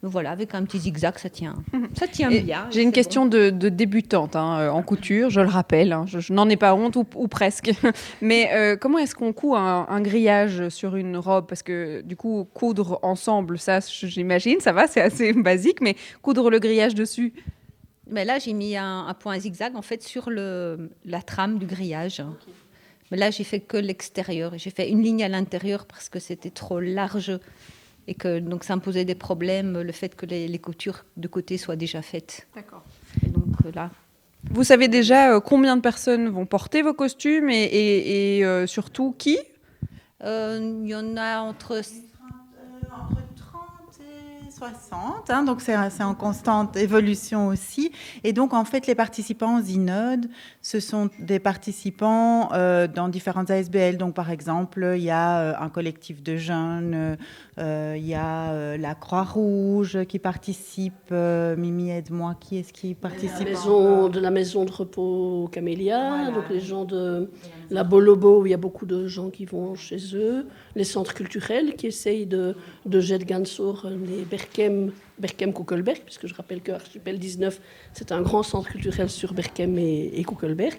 [SPEAKER 4] Donc voilà, avec un petit zigzag, ça tient, ça tient
[SPEAKER 2] Et
[SPEAKER 4] bien.
[SPEAKER 2] J'ai une question de, de débutante hein, euh, en couture, je le rappelle. hein, je je n'en ai pas honte ou, ou presque. Mais euh, comment est-ce qu'on coud un, un grillage sur une robe? Parce que du coup, coudre ensemble, ça, j'imagine, ça va, c'est assez basique. Mais coudre le grillage dessus,
[SPEAKER 4] Mais là, j'ai mis un, un point zigzag en fait sur le, la trame du grillage. Mais là, j'ai fait que l'extérieur. J'ai fait une ligne à l'intérieur parce que c'était trop large et que donc ça me posait des problèmes le fait que les, les coutures de côté soient déjà faites.
[SPEAKER 2] D'accord.
[SPEAKER 4] Et donc euh, là,
[SPEAKER 2] vous savez déjà euh, combien de personnes vont porter vos costumes et, et- et, euh, surtout qui?
[SPEAKER 4] Euh, il y en a entre
[SPEAKER 8] 60, hein, donc c'est en constante évolution aussi. Et donc, en fait, les participants aux Zinode, ce sont des participants euh, dans différentes ASBL. Donc, par exemple, il y a euh, un collectif de jeunes, euh, il y a euh, la Croix-Rouge qui participe. euh, Mimi, aide-moi, qui est-ce qui participe
[SPEAKER 3] La maison, de la maison de repos Camélia, donc les gens de la Bolobo, où il y a beaucoup de gens qui vont chez eux, les centres culturels qui essayent de, de jet Gansour, les Berkem, Berkem Kuckelberg, puisque je rappelle que Archipel 19, c'est un grand centre culturel sur Berkem et, et Kuckelberg.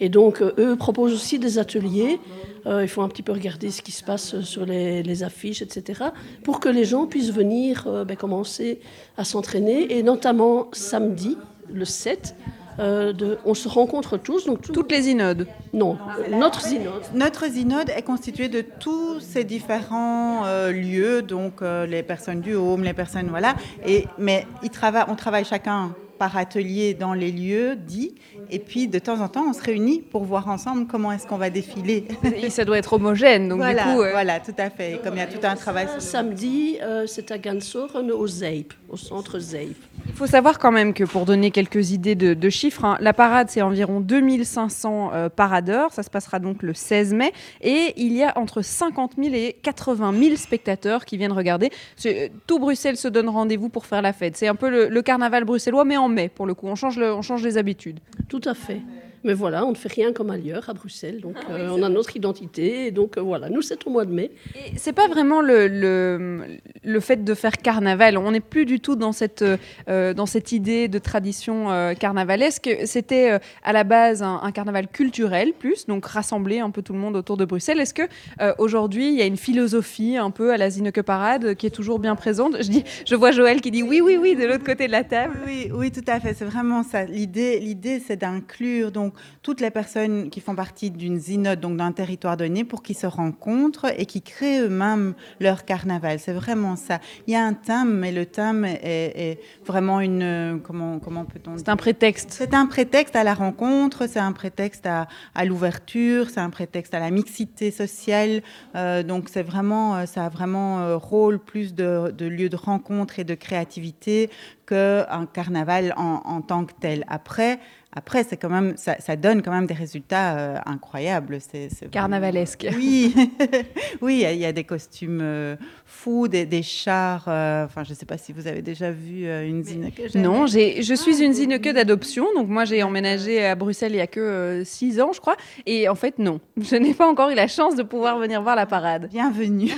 [SPEAKER 3] Et donc, euh, eux proposent aussi des ateliers. Euh, il faut un petit peu regarder ce qui se passe sur les, les affiches, etc., pour que les gens puissent venir euh, ben, commencer à s'entraîner. Et notamment samedi, le 7, euh, de, on se rencontre tous. Donc
[SPEAKER 2] Toutes les inodes
[SPEAKER 3] Non, notre zinode.
[SPEAKER 8] Notre Zinode est constitué de tous ces différents euh, lieux, donc euh, les personnes du home, les personnes voilà. Et mais ils travaillent, on travaille chacun par atelier dans les lieux dits. Et puis, de temps en temps, on se réunit pour voir ensemble comment est-ce qu'on va défiler.
[SPEAKER 2] Et ça doit être homogène, donc
[SPEAKER 8] voilà,
[SPEAKER 2] du coup... euh,
[SPEAKER 8] Voilà, tout à fait. Et comme il y a tout un travail...
[SPEAKER 3] Samedi, euh, c'est à Gansoren au ZEIP, au centre ZEIP.
[SPEAKER 2] Il faut savoir quand même que pour donner quelques idées de, de chiffres, hein, la parade c'est environ 2500 euh, paradeurs, ça se passera donc le 16 mai, et il y a entre 50 000 et 80 000 spectateurs qui viennent regarder. C'est- Tout Bruxelles se donne rendez-vous pour faire la fête. C'est un peu le, le carnaval bruxellois, mais en mai pour le coup. On change, le- on change les habitudes.
[SPEAKER 3] Tout à fait. Mais voilà, on ne fait rien comme ailleurs à Bruxelles, donc euh, on a notre identité, et donc euh, voilà, nous c'est au mois de mai.
[SPEAKER 2] Et c'est pas vraiment le, le, le fait de faire carnaval. On n'est plus du tout dans cette, euh, dans cette idée de tradition euh, carnavalesque. C'était euh, à la base un, un carnaval culturel, plus, donc rassembler un peu tout le monde autour de Bruxelles. Est-ce que euh, aujourd'hui il y a une philosophie un peu à la Zineke Parade qui est toujours bien présente? Je, dis, je vois Joël qui dit oui, oui, oui de l'autre côté de la table.
[SPEAKER 8] Oui, oui, tout à fait. C'est vraiment ça. L'idée, l'idée, c'est d'inclure donc toutes les personnes qui font partie d'une zinode, donc d'un territoire donné, pour qu'ils se rencontrent et qui créent eux-mêmes leur carnaval. C'est vraiment ça. Il y a un thème, mais le thème est, est vraiment une euh, comment comment peut-on
[SPEAKER 2] C'est un prétexte.
[SPEAKER 8] C'est un prétexte à la rencontre. C'est un prétexte à, à l'ouverture. C'est un prétexte à la mixité sociale. Euh, donc c'est vraiment, euh, ça a vraiment euh, rôle plus de, de lieu de rencontre et de créativité qu'un carnaval en, en tant que tel. Après, après c'est quand même, ça, ça donne quand même des résultats euh, incroyables. C'est, c'est vraiment-
[SPEAKER 2] Carnavalesque.
[SPEAKER 8] Oui, oui, il y a- il y, a des costumes euh, fous, des, des chars. euh, Enfin, je ne sais pas si vous avez déjà vu euh, une zine.
[SPEAKER 2] Non, j'ai, je suis une Zineke d'adoption, donc moi j'ai emménagé à Bruxelles il y a que 6 ans, je crois. Et en fait, non, je n'ai pas encore eu la chance de pouvoir venir voir la parade.
[SPEAKER 8] Bienvenue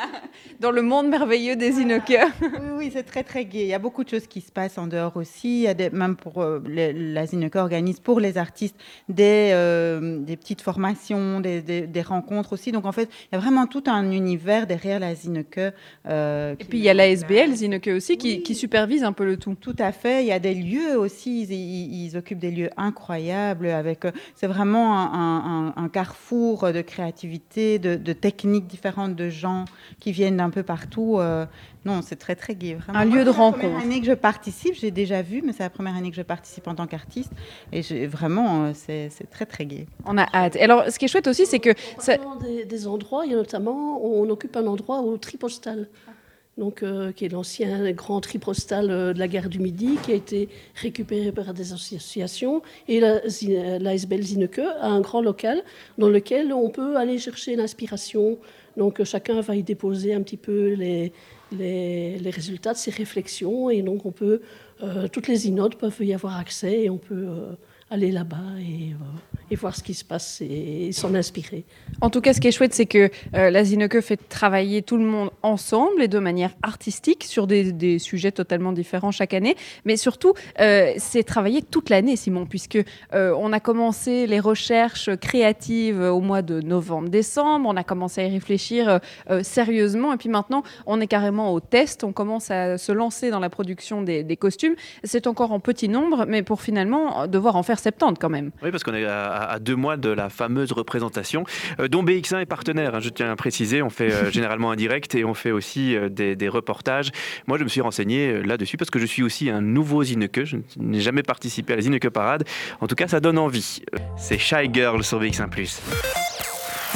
[SPEAKER 2] dans le monde merveilleux des Zineke.
[SPEAKER 8] Oui, oui, c'est très très gai. Il y a beaucoup de choses qui se passent en dehors aussi. Il y a des, même pour euh, les- la Zineke organise pour les artistes des, euh, des petites formations, des, des- des rencontres aussi. Donc en fait, il y a vraiment tout un univers derrière la Zineke. euh,
[SPEAKER 2] Et puis il y a l'ASBL Zineke aussi qui, qui supervise un peu le tout.
[SPEAKER 8] Tout à fait. Il y a des lieux aussi. Ils, ils- ils occupent des lieux incroyables. Avec, euh, c'est vraiment un, un- un carrefour de créativité, de, de techniques différentes, de gens qui viennent d'un peu partout. euh, non, c'est très très gai. Vraiment.
[SPEAKER 2] Un
[SPEAKER 8] Moi,
[SPEAKER 2] lieu de
[SPEAKER 8] c'est la première
[SPEAKER 2] rencontre.
[SPEAKER 8] année que je participe, j'ai déjà vu, mais c'est la première année que je participe en tant qu'artiste. Et j'ai- vraiment, euh, c'est, c'est très très gai.
[SPEAKER 2] On a hâte. Et alors, ce qui est chouette aussi, c'est que ça-
[SPEAKER 3] Dans des, des endroits, il y a notamment, on occupe un endroit au tripostal, donc, euh, qui est l'ancien grand tripostal euh, de la gare du Midi, qui a été récupéré par des associations. Et la, euh, l'ASBL Zineke a un grand local dans lequel on peut aller chercher l'inspiration. Donc chacun va y déposer un petit peu les, les, résultats de ses réflexions. Et donc on peut, euh, toutes les inodes peuvent y avoir accès et on peut euh, aller là-bas et, euh, et voir ce qui se passe et, s'en inspirer.
[SPEAKER 2] En tout cas, ce qui est chouette, c'est que euh, la Zineke fait travailler tout le monde ensemble et de manière artistique sur des, sujets totalement différents chaque année. Mais surtout, euh, c'est travailler toute l'année, Simon, puisque euh, on a commencé les recherches créatives au mois de novembre-décembre. On a commencé à y réfléchir sérieusement. Et puis maintenant, on est carrément au test. On commence à se lancer dans la production des costumes. C'est encore en petit nombre, mais pour finalement devoir en faire 70 quand même.
[SPEAKER 1] Oui, parce qu'on est à, à deux mois de la fameuse représentation, euh, dont BX1 est partenaire, hein, je tiens à préciser. On fait euh, généralement un direct et on fait aussi euh, des, des reportages. Moi, je me suis renseigné là-dessus parce que je suis aussi un nouveau Zineke. Je n'ai jamais participé à la Zineke Parade. En tout cas, ça donne envie. C'est Shy Girl sur BX1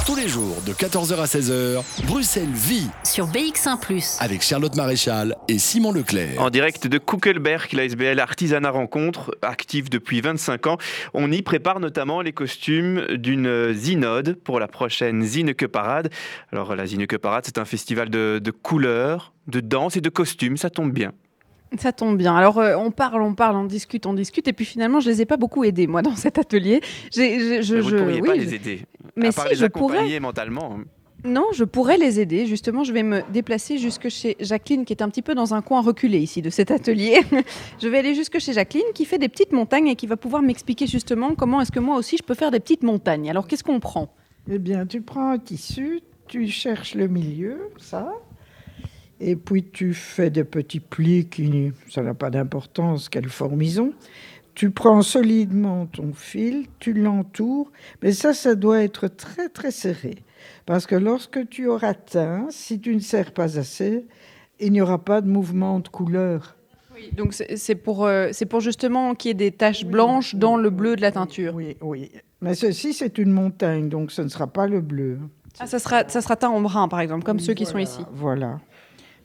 [SPEAKER 6] Tous les jours de 14h à 16h, Bruxelles vit
[SPEAKER 5] Sur BX1 ⁇
[SPEAKER 6] avec Charlotte Maréchal et Simon Leclerc.
[SPEAKER 1] En direct de Kuckelberg, la SBL Artisanat Rencontre, active depuis 25 ans. On y prépare notamment les costumes d'une Zinode pour la prochaine Zineke Parade. Alors la Zineke Parade, c'est un festival de, de couleurs, de danse et de costumes, ça tombe bien.
[SPEAKER 2] Ça tombe bien. Alors, euh, on parle, on parle, on discute, on discute, et puis finalement, je les ai pas beaucoup aidés, moi, dans cet atelier. J'ai- je,
[SPEAKER 1] Mais vous
[SPEAKER 2] je-
[SPEAKER 1] ne pourriez
[SPEAKER 2] oui,
[SPEAKER 1] pas
[SPEAKER 2] je-
[SPEAKER 1] les aider.
[SPEAKER 2] Mais
[SPEAKER 1] à part
[SPEAKER 2] si,
[SPEAKER 1] les
[SPEAKER 2] je pourrais.
[SPEAKER 1] mentalement. hein.
[SPEAKER 2] Non, je pourrais les aider. Justement, je vais me déplacer jusque chez Jacqueline, qui est un petit peu dans un coin reculé ici de cet atelier. je vais aller jusque chez Jacqueline, qui fait des petites montagnes et qui va pouvoir m'expliquer justement comment est-ce que moi aussi je peux faire des petites montagnes. Alors, qu'est-ce qu'on prend?
[SPEAKER 9] Eh bien, tu prends un tissu, tu cherches le milieu, ça, et puis tu fais des petits plis qui, ça n'a pas d'importance quelle forme ils ont. Tu prends solidement ton fil, tu l'entoures, mais ça, ça doit être très très serré. Parce que lorsque tu auras teint, si tu ne serres pas assez, il n'y aura pas de mouvement de couleur.
[SPEAKER 2] Donc c'est pour, euh, c'est pour justement qu'il y ait des taches blanches dans le bleu de la teinture.
[SPEAKER 9] Oui, oui. Mais ceci, c'est une montagne, donc ce ne sera pas le bleu.
[SPEAKER 2] Ah, ça sera, ça sera teint en brun, par exemple, comme ceux qui sont ici.
[SPEAKER 9] Voilà.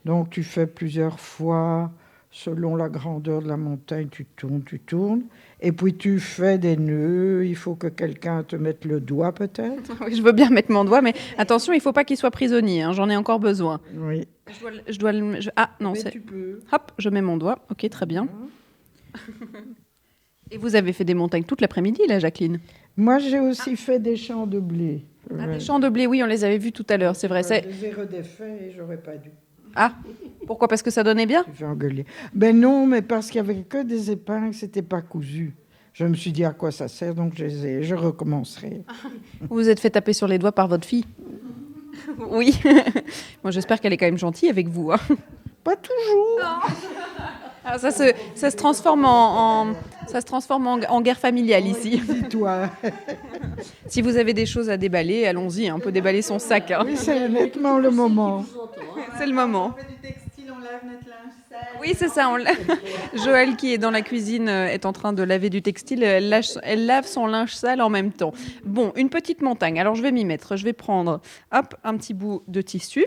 [SPEAKER 9] Donc tu fais plusieurs fois, selon la grandeur de la montagne, tu tournes, tu tournes. Et puis tu fais des nœuds. Il faut que quelqu'un te mette le doigt peut-être.
[SPEAKER 2] Oui, je veux bien mettre mon doigt, mais attention, il ne faut pas qu'il soit prisonnier. hein, J'en ai encore besoin.
[SPEAKER 9] Oui.
[SPEAKER 2] Je dois, le- je dois le- je- Ah non, c'est.
[SPEAKER 9] tu peux.
[SPEAKER 2] Hop, je mets mon doigt. Ok, très bien. Et vous avez fait des montagnes toute l'après-midi, là, Jacqueline?
[SPEAKER 9] Moi, j'ai aussi fait des champs de blé.
[SPEAKER 2] Ah,
[SPEAKER 9] Ouais.
[SPEAKER 2] Des champs de blé, oui, on les avait vus tout à l'heure, c'est vrai.
[SPEAKER 9] Je
[SPEAKER 2] c'est-
[SPEAKER 9] les ai redéfaits et j'aurais pas dû.
[SPEAKER 2] Ah, pourquoi? Parce que ça donnait bien?
[SPEAKER 9] Je vais engueuler. Ben non, mais parce qu'il y avait que des épingles, c'était pas cousu. Je me suis dit à quoi ça sert, donc je, les ai- je recommencerai.
[SPEAKER 2] Vous vous êtes fait taper sur les doigts par votre fille? Oui. Moi, j'espère qu'elle est quand même gentille avec vous. hein.
[SPEAKER 9] Pas toujours.
[SPEAKER 2] Ah, ça, se, ça se transforme en, en- ça se transforme en, en guerre familiale ici.
[SPEAKER 9] Dis-toi.
[SPEAKER 2] si vous avez des choses à déballer, allons-y. hein, On peut déballer son sac. hein.
[SPEAKER 9] Oui, c'est nettement le moment.
[SPEAKER 2] C'est le moment. Oui, c'est ça. on l'a- Joël, qui est dans la cuisine, euh, est en train de laver du textile. Elle, lâche- elle lave son linge sale en même temps. Bon, une petite montagne. Alors, je vais m'y mettre. Je vais prendre, hop, un petit bout de tissu.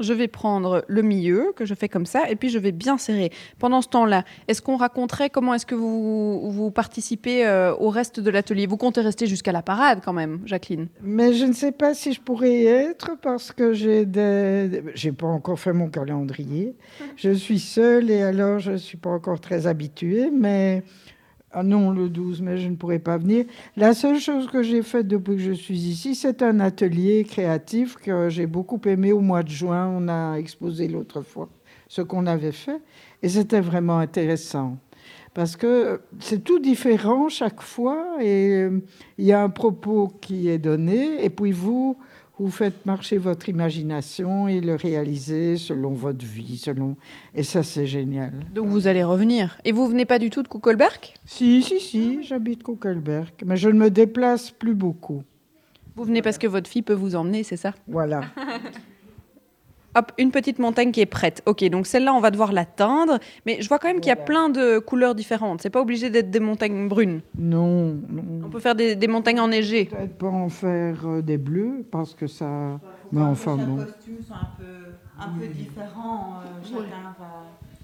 [SPEAKER 2] Je vais prendre le milieu, que je fais comme ça, et puis je vais bien serrer. Pendant ce temps-là, est-ce qu'on raconterait comment est-ce que vous, vous participez euh, au reste de l'atelier? Vous comptez rester jusqu'à la parade quand même, Jacqueline
[SPEAKER 9] Mais je ne sais pas si je pourrais y être parce que j'ai des... J'ai pas encore fait mon calendrier. Je suis seule et alors je ne suis pas encore très habituée, mais... Ah non, le 12, mais je ne pourrais pas venir. La seule chose que j'ai faite depuis que je suis ici, c'est un atelier créatif que j'ai beaucoup aimé au mois de juin. On a exposé l'autre fois ce qu'on avait fait et c'était vraiment intéressant parce que c'est tout différent chaque fois et il y a un propos qui est donné et puis vous, vous faites marcher votre imagination et le réaliser selon votre vie, selon et ça c'est génial.
[SPEAKER 2] Donc vous allez revenir. Et vous venez pas du tout de Kuckelberg?
[SPEAKER 9] Si, si, si, j'habite Kuckelberg, mais je ne me déplace plus beaucoup.
[SPEAKER 2] Vous venez parce que votre fille peut vous emmener, c'est ça?
[SPEAKER 9] Voilà.
[SPEAKER 2] Hop, une petite montagne qui est prête. Ok, donc celle-là, on va devoir la teindre. Mais je vois quand même qu'il y a plein de couleurs différentes. C'est pas obligé d'être des montagnes brunes.
[SPEAKER 9] Non, non.
[SPEAKER 2] On peut faire des, des montagnes enneigées.
[SPEAKER 9] Peut-être pas en faire euh, des bleus parce que ça. Mais enfin bon.
[SPEAKER 8] costume sont un peu, un peu différents. euh, chacun va,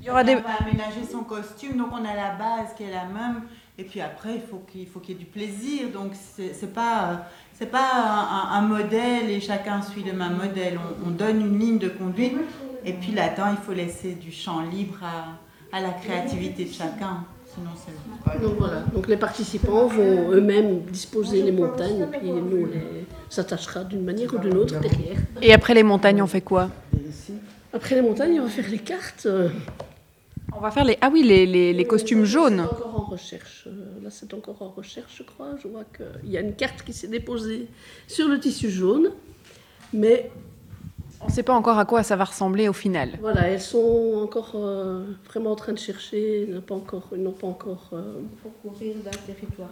[SPEAKER 2] Il y aura des-
[SPEAKER 8] va aménager son costume. Donc on a la base qui est la même. Et puis après, il faut qu'il faut qu'il y ait du plaisir. Donc c'est c'est pas, euh, c'est pas un, un- un modèle et chacun suit le même modèle. On, on donne une ligne de conduite. Et puis là-dedans, il faut laisser du champ libre à, à la créativité de chacun. Sinon, c'est.
[SPEAKER 3] Donc voilà, donc les participants vont eux-mêmes disposer les montagnes et puis nous on les s'attachera d'une manière ou d'une autre derrière.
[SPEAKER 2] Et après les montagnes, on fait quoi?
[SPEAKER 3] Après les montagnes, on va faire les cartes.
[SPEAKER 2] On va faire les. Ah oui, les, les- les costumes jaunes.
[SPEAKER 3] C'est encore en recherche. euh, Là, c'est encore en recherche, je crois. Je vois qu'il y a une carte qui s'est déposée sur le tissu jaune. Mais
[SPEAKER 2] On ne sait pas encore à quoi ça va ressembler au final.
[SPEAKER 3] voilà, elles sont encore euh, vraiment en train de chercher. Elles n'ont pas encore. N'ont pas encore euh, courir d'un territoire.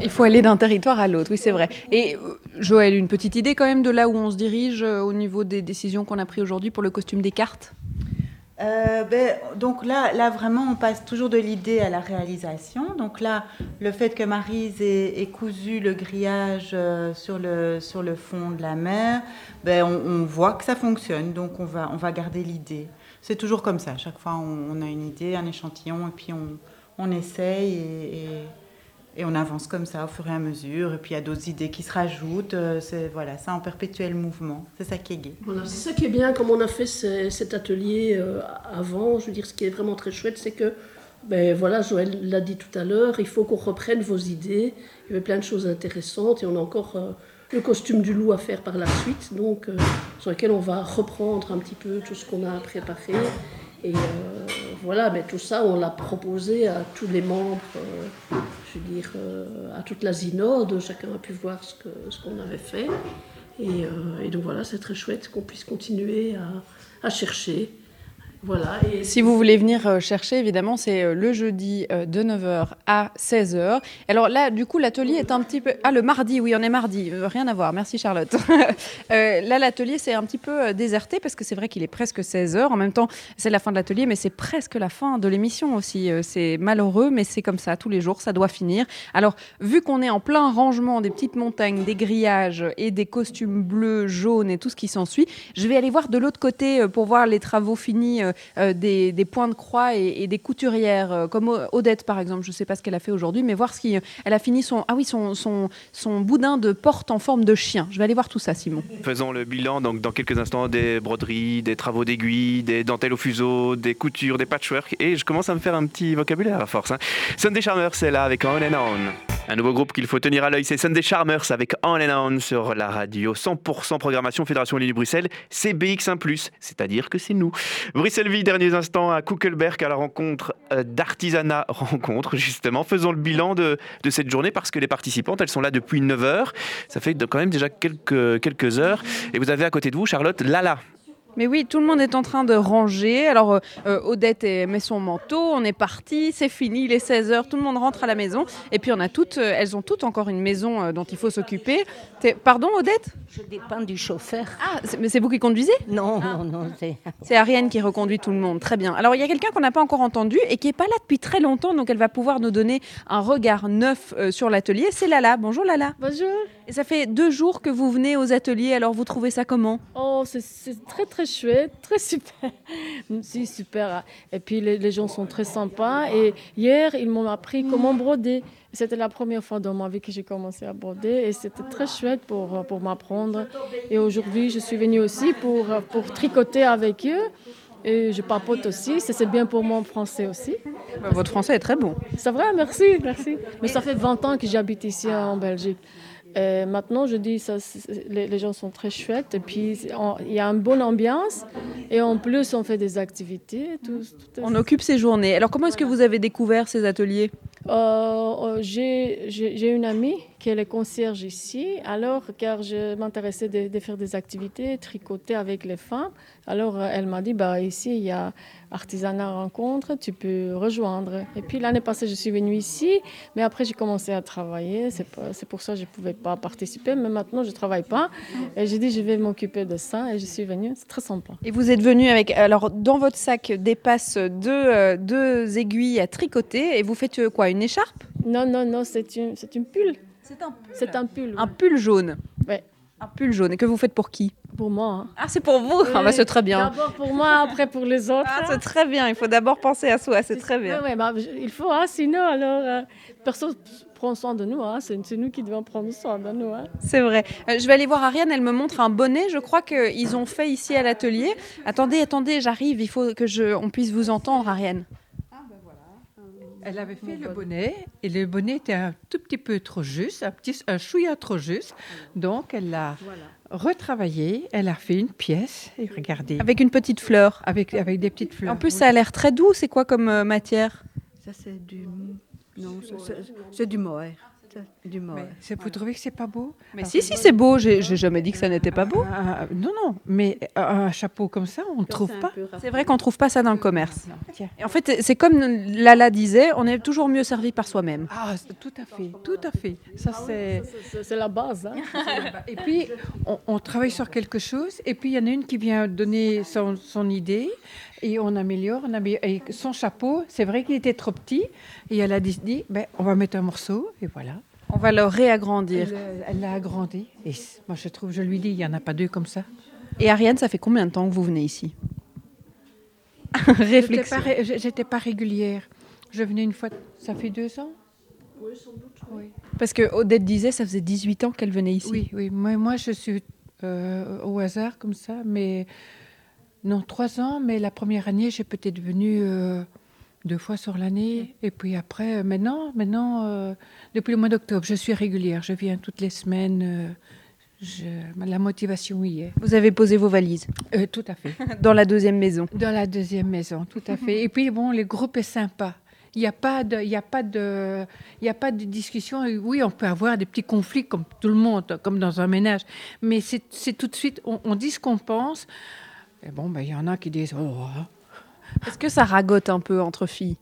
[SPEAKER 2] Il faut aller d'un territoire à l'autre, oui, c'est vrai. Et Joël, une petite idée quand même de là où on se dirige euh, au niveau des décisions qu'on a prises aujourd'hui pour le costume des cartes?
[SPEAKER 8] Euh, ben, donc là, là, vraiment, on passe toujours de l'idée à la réalisation. Donc là, le fait que Marise ait, cousu le grillage euh, sur, le, sur le fond de la mer, ben, on, voit que ça fonctionne. Donc on va, on va garder l'idée. C'est toujours comme ça. Chaque fois, on, a une idée, un échantillon, et puis on, on essaye et- et on avance comme ça au fur et à mesure. Et puis il y a d'autres idées qui se rajoutent. Euh, C'est voilà, c'est en perpétuel mouvement. C'est ça qui est gai.
[SPEAKER 3] C'est ça qui est bien, comme on a fait ce- cet atelier euh, avant. Je veux dire, ce qui est vraiment très chouette, c'est que, ben voilà, Joël l'a dit tout à l'heure, il faut qu'on reprenne vos idées. Il y avait plein de choses intéressantes et on a encore euh, le costume du loup à faire par la suite, donc sur lequel on va reprendre un petit peu tout ce qu'on a préparé. Et euh, voilà, mais tout ça, on l'a proposé à tous les membres, euh, je veux dire, euh, à toute la synode. Chacun a pu voir ce que- ce qu'on avait fait. Et, et donc voilà, c'est très chouette qu'on puisse continuer à, à chercher Voilà. Et
[SPEAKER 2] Si vous voulez venir euh, chercher, évidemment, c'est euh, le jeudi euh, de 9h à 16h. Alors là, du coup, l'atelier est un petit peu... Ah, le mardi, oui, on est mardi. Rien à voir, merci Charlotte. Là, l'atelier, c'est un petit peu déserté parce que c'est vrai qu'il est presque 16h. En même temps, c'est la fin de l'atelier, mais c'est presque la fin de l'émission aussi. C'est malheureux, mais c'est comme ça, tous les jours, ça doit finir. Alors, vu qu'on est en plein rangement des petites montagnes, des grillages et des costumes bleus, jaunes et tout ce qui s'ensuit, je vais aller voir de l'autre côté pour voir les travaux finis des, des points de croix et, des couturières, euh, comme Odette par exemple. Je ne sais pas ce qu'elle a fait aujourd'hui, mais voir si euh, elle a fini son, ah oui, son, son, son boudin de porte en forme de chien. Je vais aller voir tout ça, Simon.
[SPEAKER 1] Faisons le bilan donc dans quelques instants des broderies, des travaux d'aiguille, des dentelles au fuseau, des coutures, des patchwork et je commence à me faire un petit vocabulaire à force. Hein. Sunday Charmers c'est là avec On and On. Un nouveau groupe qu'il faut tenir à l'œil, c'est Sunday Charmers avec On and On sur la radio 100% programmation Fédération Wallonie-Bruxelles. C'est BX1+, c'est-à-dire que c'est nous. Bruxelles Vie, derniers instants à Kuckelberg à la rencontre euh, d'Artisanat Rencontre, justement. Faisons le bilan de, de cette journée parce que les participantes, elles sont là depuis 9 heures. Ça fait quand même déjà quelques, quelques heures. Et vous avez à côté de vous, Charlotte, Lala.
[SPEAKER 2] Mais oui, tout le monde est en train de ranger. Alors, euh, euh, Odette met son manteau, on est parti, c'est fini, il est 16h, tout le monde rentre à la maison. Et puis, on a toutes, euh, elles ont toutes encore une maison euh, dont il faut s'occuper. Pardon, Odette?
[SPEAKER 12] Je dépends du chauffeur.
[SPEAKER 2] Ah, mais c'est vous qui conduisez?
[SPEAKER 12] Non, non, non. c'est-
[SPEAKER 2] Ariane qui reconduit tout le monde. Très bien. Alors, il y a quelqu'un qu'on n'a pas encore entendu et qui n'est pas là depuis très longtemps, donc elle va pouvoir nous donner un regard neuf euh, sur l'atelier. C'est Lala. Bonjour Lala.
[SPEAKER 13] Bonjour.
[SPEAKER 2] Et ça fait deux jours que vous venez aux ateliers, alors vous trouvez ça comment?
[SPEAKER 13] Oh, c'est- c'est très très chouette, très super. Si, super. Et puis les, les gens sont très sympas. Et hier, ils m'ont appris comment broder. C'était la première fois dans ma vie que j'ai commencé à broder et c'était très chouette pour, pour m'apprendre. Et aujourd'hui, je suis venue aussi pour, pour tricoter avec eux. Et je papote aussi, Ça, c'est bien pour mon français aussi.
[SPEAKER 2] Votre français est très bon.
[SPEAKER 13] C'est vrai, merci, merci. Mais ça fait 20 ans que j'habite ici en Belgique. Et maintenant, je dis, ça, les, les gens sont très chouettes. Et puis, il y a une bonne ambiance. Et en plus, on fait des activités. Tout, tout-
[SPEAKER 2] On occupe ces journées. Alors, comment est-ce que vous avez découvert ces ateliers?
[SPEAKER 13] Euh, euh, j'ai une amie qui est le concierge ici. Alors, car je m'intéressais de, de faire des activités, tricoter avec les femmes. Alors, euh, elle m'a dit, bah, ici, il y a artisanat rencontre, tu peux rejoindre. Et puis, l'année passée, je suis venue ici. Mais après, j'ai commencé à travailler. C'est pour ça que je ne pouvais pas participer. Mais maintenant, je ne travaille pas. Et j'ai dit, je vais m'occuper de ça. Et je suis venue. C'est très sympa.
[SPEAKER 2] Et vous êtes venu avec, alors dans votre sac dépassent deux, euh, deux aiguilles à tricoter et vous faites euh, quoi Une écharpe?
[SPEAKER 13] Non, non, non, c'est une, une pull.
[SPEAKER 2] C'est un pull.
[SPEAKER 13] C'est un pull.
[SPEAKER 2] Un pull jaune.
[SPEAKER 13] Ouais.
[SPEAKER 2] Un pull jaune. Et que vous faites pour qui?
[SPEAKER 13] Pour moi. hein.
[SPEAKER 2] Ah, c'est pour vous Ah, bah, C'est très bien.
[SPEAKER 13] D'abord pour moi, après pour les autres.
[SPEAKER 2] Ah, c'est très bien. Il faut d'abord penser à soi. C'est très bien.
[SPEAKER 13] Ouais, bah, il faut, hein, sinon, alors, euh, personne prend soin de nous. Hein, c'est, c'est nous qui devons prendre soin de nous. Hein.
[SPEAKER 2] C'est vrai. Euh, je vais aller voir Ariane, elle me montre un bonnet. Je crois qu'ils ont fait ici à l'atelier. Attendez, attendez, j'arrive. Il faut que je, on puisse vous entendre, Ariane.
[SPEAKER 11] Elle avait fait le bonnet et le bonnet était un tout petit peu trop juste, un petit un chouïa trop juste. Donc elle l'a retravaillé, elle a fait une pièce et regardez
[SPEAKER 2] Avec une petite fleur.
[SPEAKER 11] avec avec des petites fleurs.
[SPEAKER 2] En plus, ça a l'air très doux. C'est quoi comme euh, matière?
[SPEAKER 14] Ça, c'est du. Non, c'est- du mohair. C'est du.
[SPEAKER 11] Mais c'est- vous trouvez que c'est pas beau
[SPEAKER 2] Mais si, si, c'est beau. J'ai jamais dit que ça n'était pas beau.
[SPEAKER 11] Ah, non, non, mais un chapeau comme ça, on ne trouve pas.
[SPEAKER 2] C'est vrai qu'on trouve pas ça dans le commerce.
[SPEAKER 11] Tiens.
[SPEAKER 2] Et en fait, c'est comme Lala disait, on est toujours mieux servi par soi-même.
[SPEAKER 11] Ah, tout à fait, tout à fait. Ça, c'est...
[SPEAKER 13] C'est, c'est- c'est la base. Hein.
[SPEAKER 11] Et puis, on, on travaille sur quelque chose, et puis il y en a une qui vient donner son, son idée, et on améliore, on améliore. Et son chapeau, c'est vrai qu'il était trop petit, et elle a dit, dit, ben, on va mettre un morceau, et voilà.
[SPEAKER 2] On va le réagrandir.
[SPEAKER 11] Elle elle l'a agrandi, et moi je trouve, je lui dis, il n'y en a pas deux comme ça.
[SPEAKER 2] Et Ariane, ça fait combien de temps que vous venez ici?
[SPEAKER 11] J'étais
[SPEAKER 2] Réflexion.
[SPEAKER 11] pas, ré- j'étais pas régulière. Je venais une fois, ça fait deux ans? Oui,
[SPEAKER 2] Parce que Odette disait, ça faisait 18 ans qu'elle venait ici.
[SPEAKER 11] Oui, oui. Moi, moi je suis euh, au hasard comme ça, mais non, trois ans, mais la première année, j'ai peut-être venu euh, deux fois sur l'année. Et puis après, euh, maintenant, maintenant euh, depuis le mois d'octobre, je suis régulière. Je viens toutes les semaines. euh, je- la motivation y est.
[SPEAKER 2] Vous avez posé vos valises
[SPEAKER 11] tout à fait.
[SPEAKER 2] dans la deuxième maison.
[SPEAKER 11] Dans la deuxième maison, tout à fait. Et puis, bon, le groupe est sympa. Il n'y a pas de, il y a pas de, il y a pas de discussion. Oui, on peut avoir des petits conflits comme tout le monde, comme dans un ménage. Mais c'est c'est tout de suite, on, on dit ce qu'on pense. Et bon, ben, il y en a qui disent, oh, hein.
[SPEAKER 2] Est-ce que ça ragote un peu entre filles?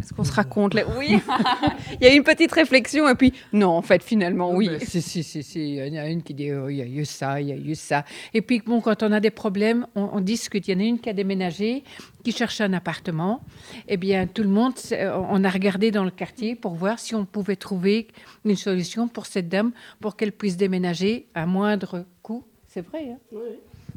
[SPEAKER 2] Est-ce qu'on se raconte là Oui, il y a eu une petite réflexion et puis non, en fait, finalement, oui.
[SPEAKER 11] Ben, si, si, si, si, il y en a une qui dit oh, il y a eu ça, il y a eu ça. Et puis, bon, quand on a des problèmes, on, on discute. Il y en a une qui a déménagé, qui cherche un appartement. Eh bien, tout le monde, on a regardé dans le quartier pour voir si on pouvait trouver une solution pour cette dame, pour qu'elle puisse déménager à moindre coût. C'est vrai, hein? Oui.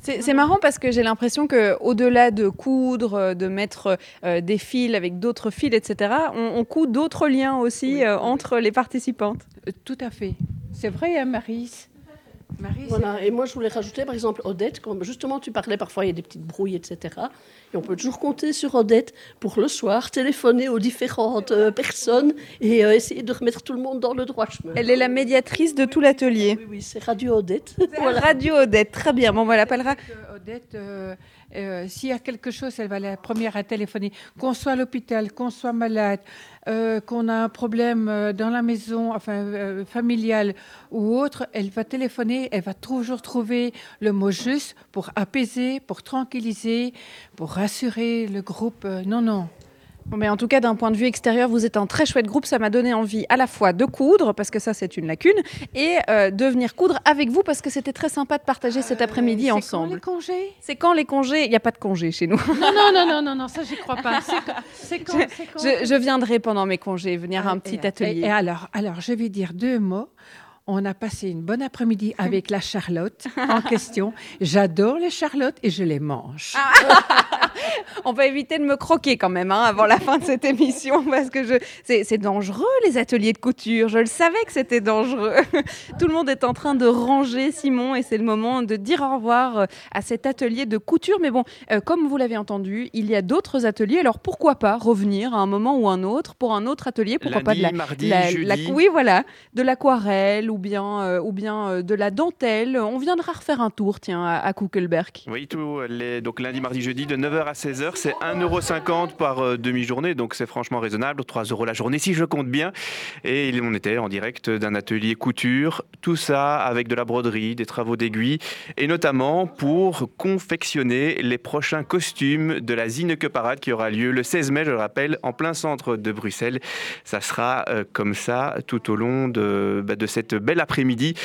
[SPEAKER 2] C'est marrant parce que j'ai l'impression qu'au-delà de coudre, de mettre euh, des fils avec d'autres fils, etc., on, on coud d'autres liens aussi euh, entre les participantes.
[SPEAKER 11] Euh, tout à fait. C'est vrai, hein, Marie
[SPEAKER 3] Marie, voilà, et moi je voulais rajouter par exemple Odette, comme justement tu parlais parfois il y a des petites brouilles, etc. Et on peut toujours compter sur Odette pour le soir téléphoner aux différentes euh, personnes et euh, essayer de remettre tout le monde dans le droit chemin.
[SPEAKER 2] Elle est la médiatrice de tout l'atelier.
[SPEAKER 3] Oui, oui, c'est Radio Odette.
[SPEAKER 2] voilà. Radio Odette, très bien. Bon, on va l'appellera.
[SPEAKER 11] Odette, euh, euh, s'il y a quelque chose, elle va la première à téléphoner. Qu'on soit à l'hôpital, qu'on soit malade, euh, qu'on a un problème euh, dans la maison, enfin euh, familial ou autre, elle va téléphoner, elle va toujours trouver le mot juste pour apaiser, pour tranquilliser, pour rassurer le groupe. Non, non,
[SPEAKER 2] mais en tout cas, d'un point de vue extérieur, vous êtes un très chouette groupe. Ça m'a donné envie à la fois de coudre, parce que ça, c'est une lacune, et euh, de venir coudre avec vous, parce que c'était très sympa de partager cet après-midi ensemble.
[SPEAKER 11] C'est quand les congés?
[SPEAKER 2] C'est quand les congés? Il n'y a pas de congés chez nous.
[SPEAKER 11] Non, non, non, non, non, non ça, j'y crois pas. C'est quand,
[SPEAKER 2] je, quand? je, je, viendrai pendant mes congés, venir ah, à un petit
[SPEAKER 11] et,
[SPEAKER 2] atelier.
[SPEAKER 11] Et, et alors, alors, je vais dire deux mots on a passé une bonne après-midi avec la Charlotte en question. J'adore les Charlottes et je les mange.
[SPEAKER 2] on va éviter de me croquer quand même hein, avant la fin de cette émission parce que je... c'est dangereux les ateliers de couture. Je le savais que c'était dangereux. Tout le monde est en train de ranger Simon et c'est le moment de dire au revoir euh, à cet atelier de couture. Mais bon, euh, comme vous l'avez entendu, il y a d'autres ateliers. Alors pourquoi pas revenir à un moment ou un autre pour un autre atelier? Pourquoi
[SPEAKER 1] Lundi,
[SPEAKER 2] pas de la,
[SPEAKER 1] mardi,
[SPEAKER 2] la,
[SPEAKER 1] jeudi.
[SPEAKER 2] la oui voilà, de l'aquarelle ou bien, euh, ou bien euh, de la dentelle. On viendra refaire un tour, tiens, à, Kuckelberg.
[SPEAKER 1] Oui, les, donc lundi, mardi, jeudi, de 9h à 16h, c'est 1,50€ par euh, demi-journée, donc c'est franchement raisonnable, 3 euros la journée si je compte bien. Et on était en direct d'un atelier couture, tout ça avec de la broderie, des travaux d'aiguille, et notamment pour confectionner les prochains costumes de la Zineke Parade qui aura lieu le 16 mai, je le rappelle, en plein centre de Bruxelles. Ça sera comme ça tout au long de, bah, de cette belle après-midi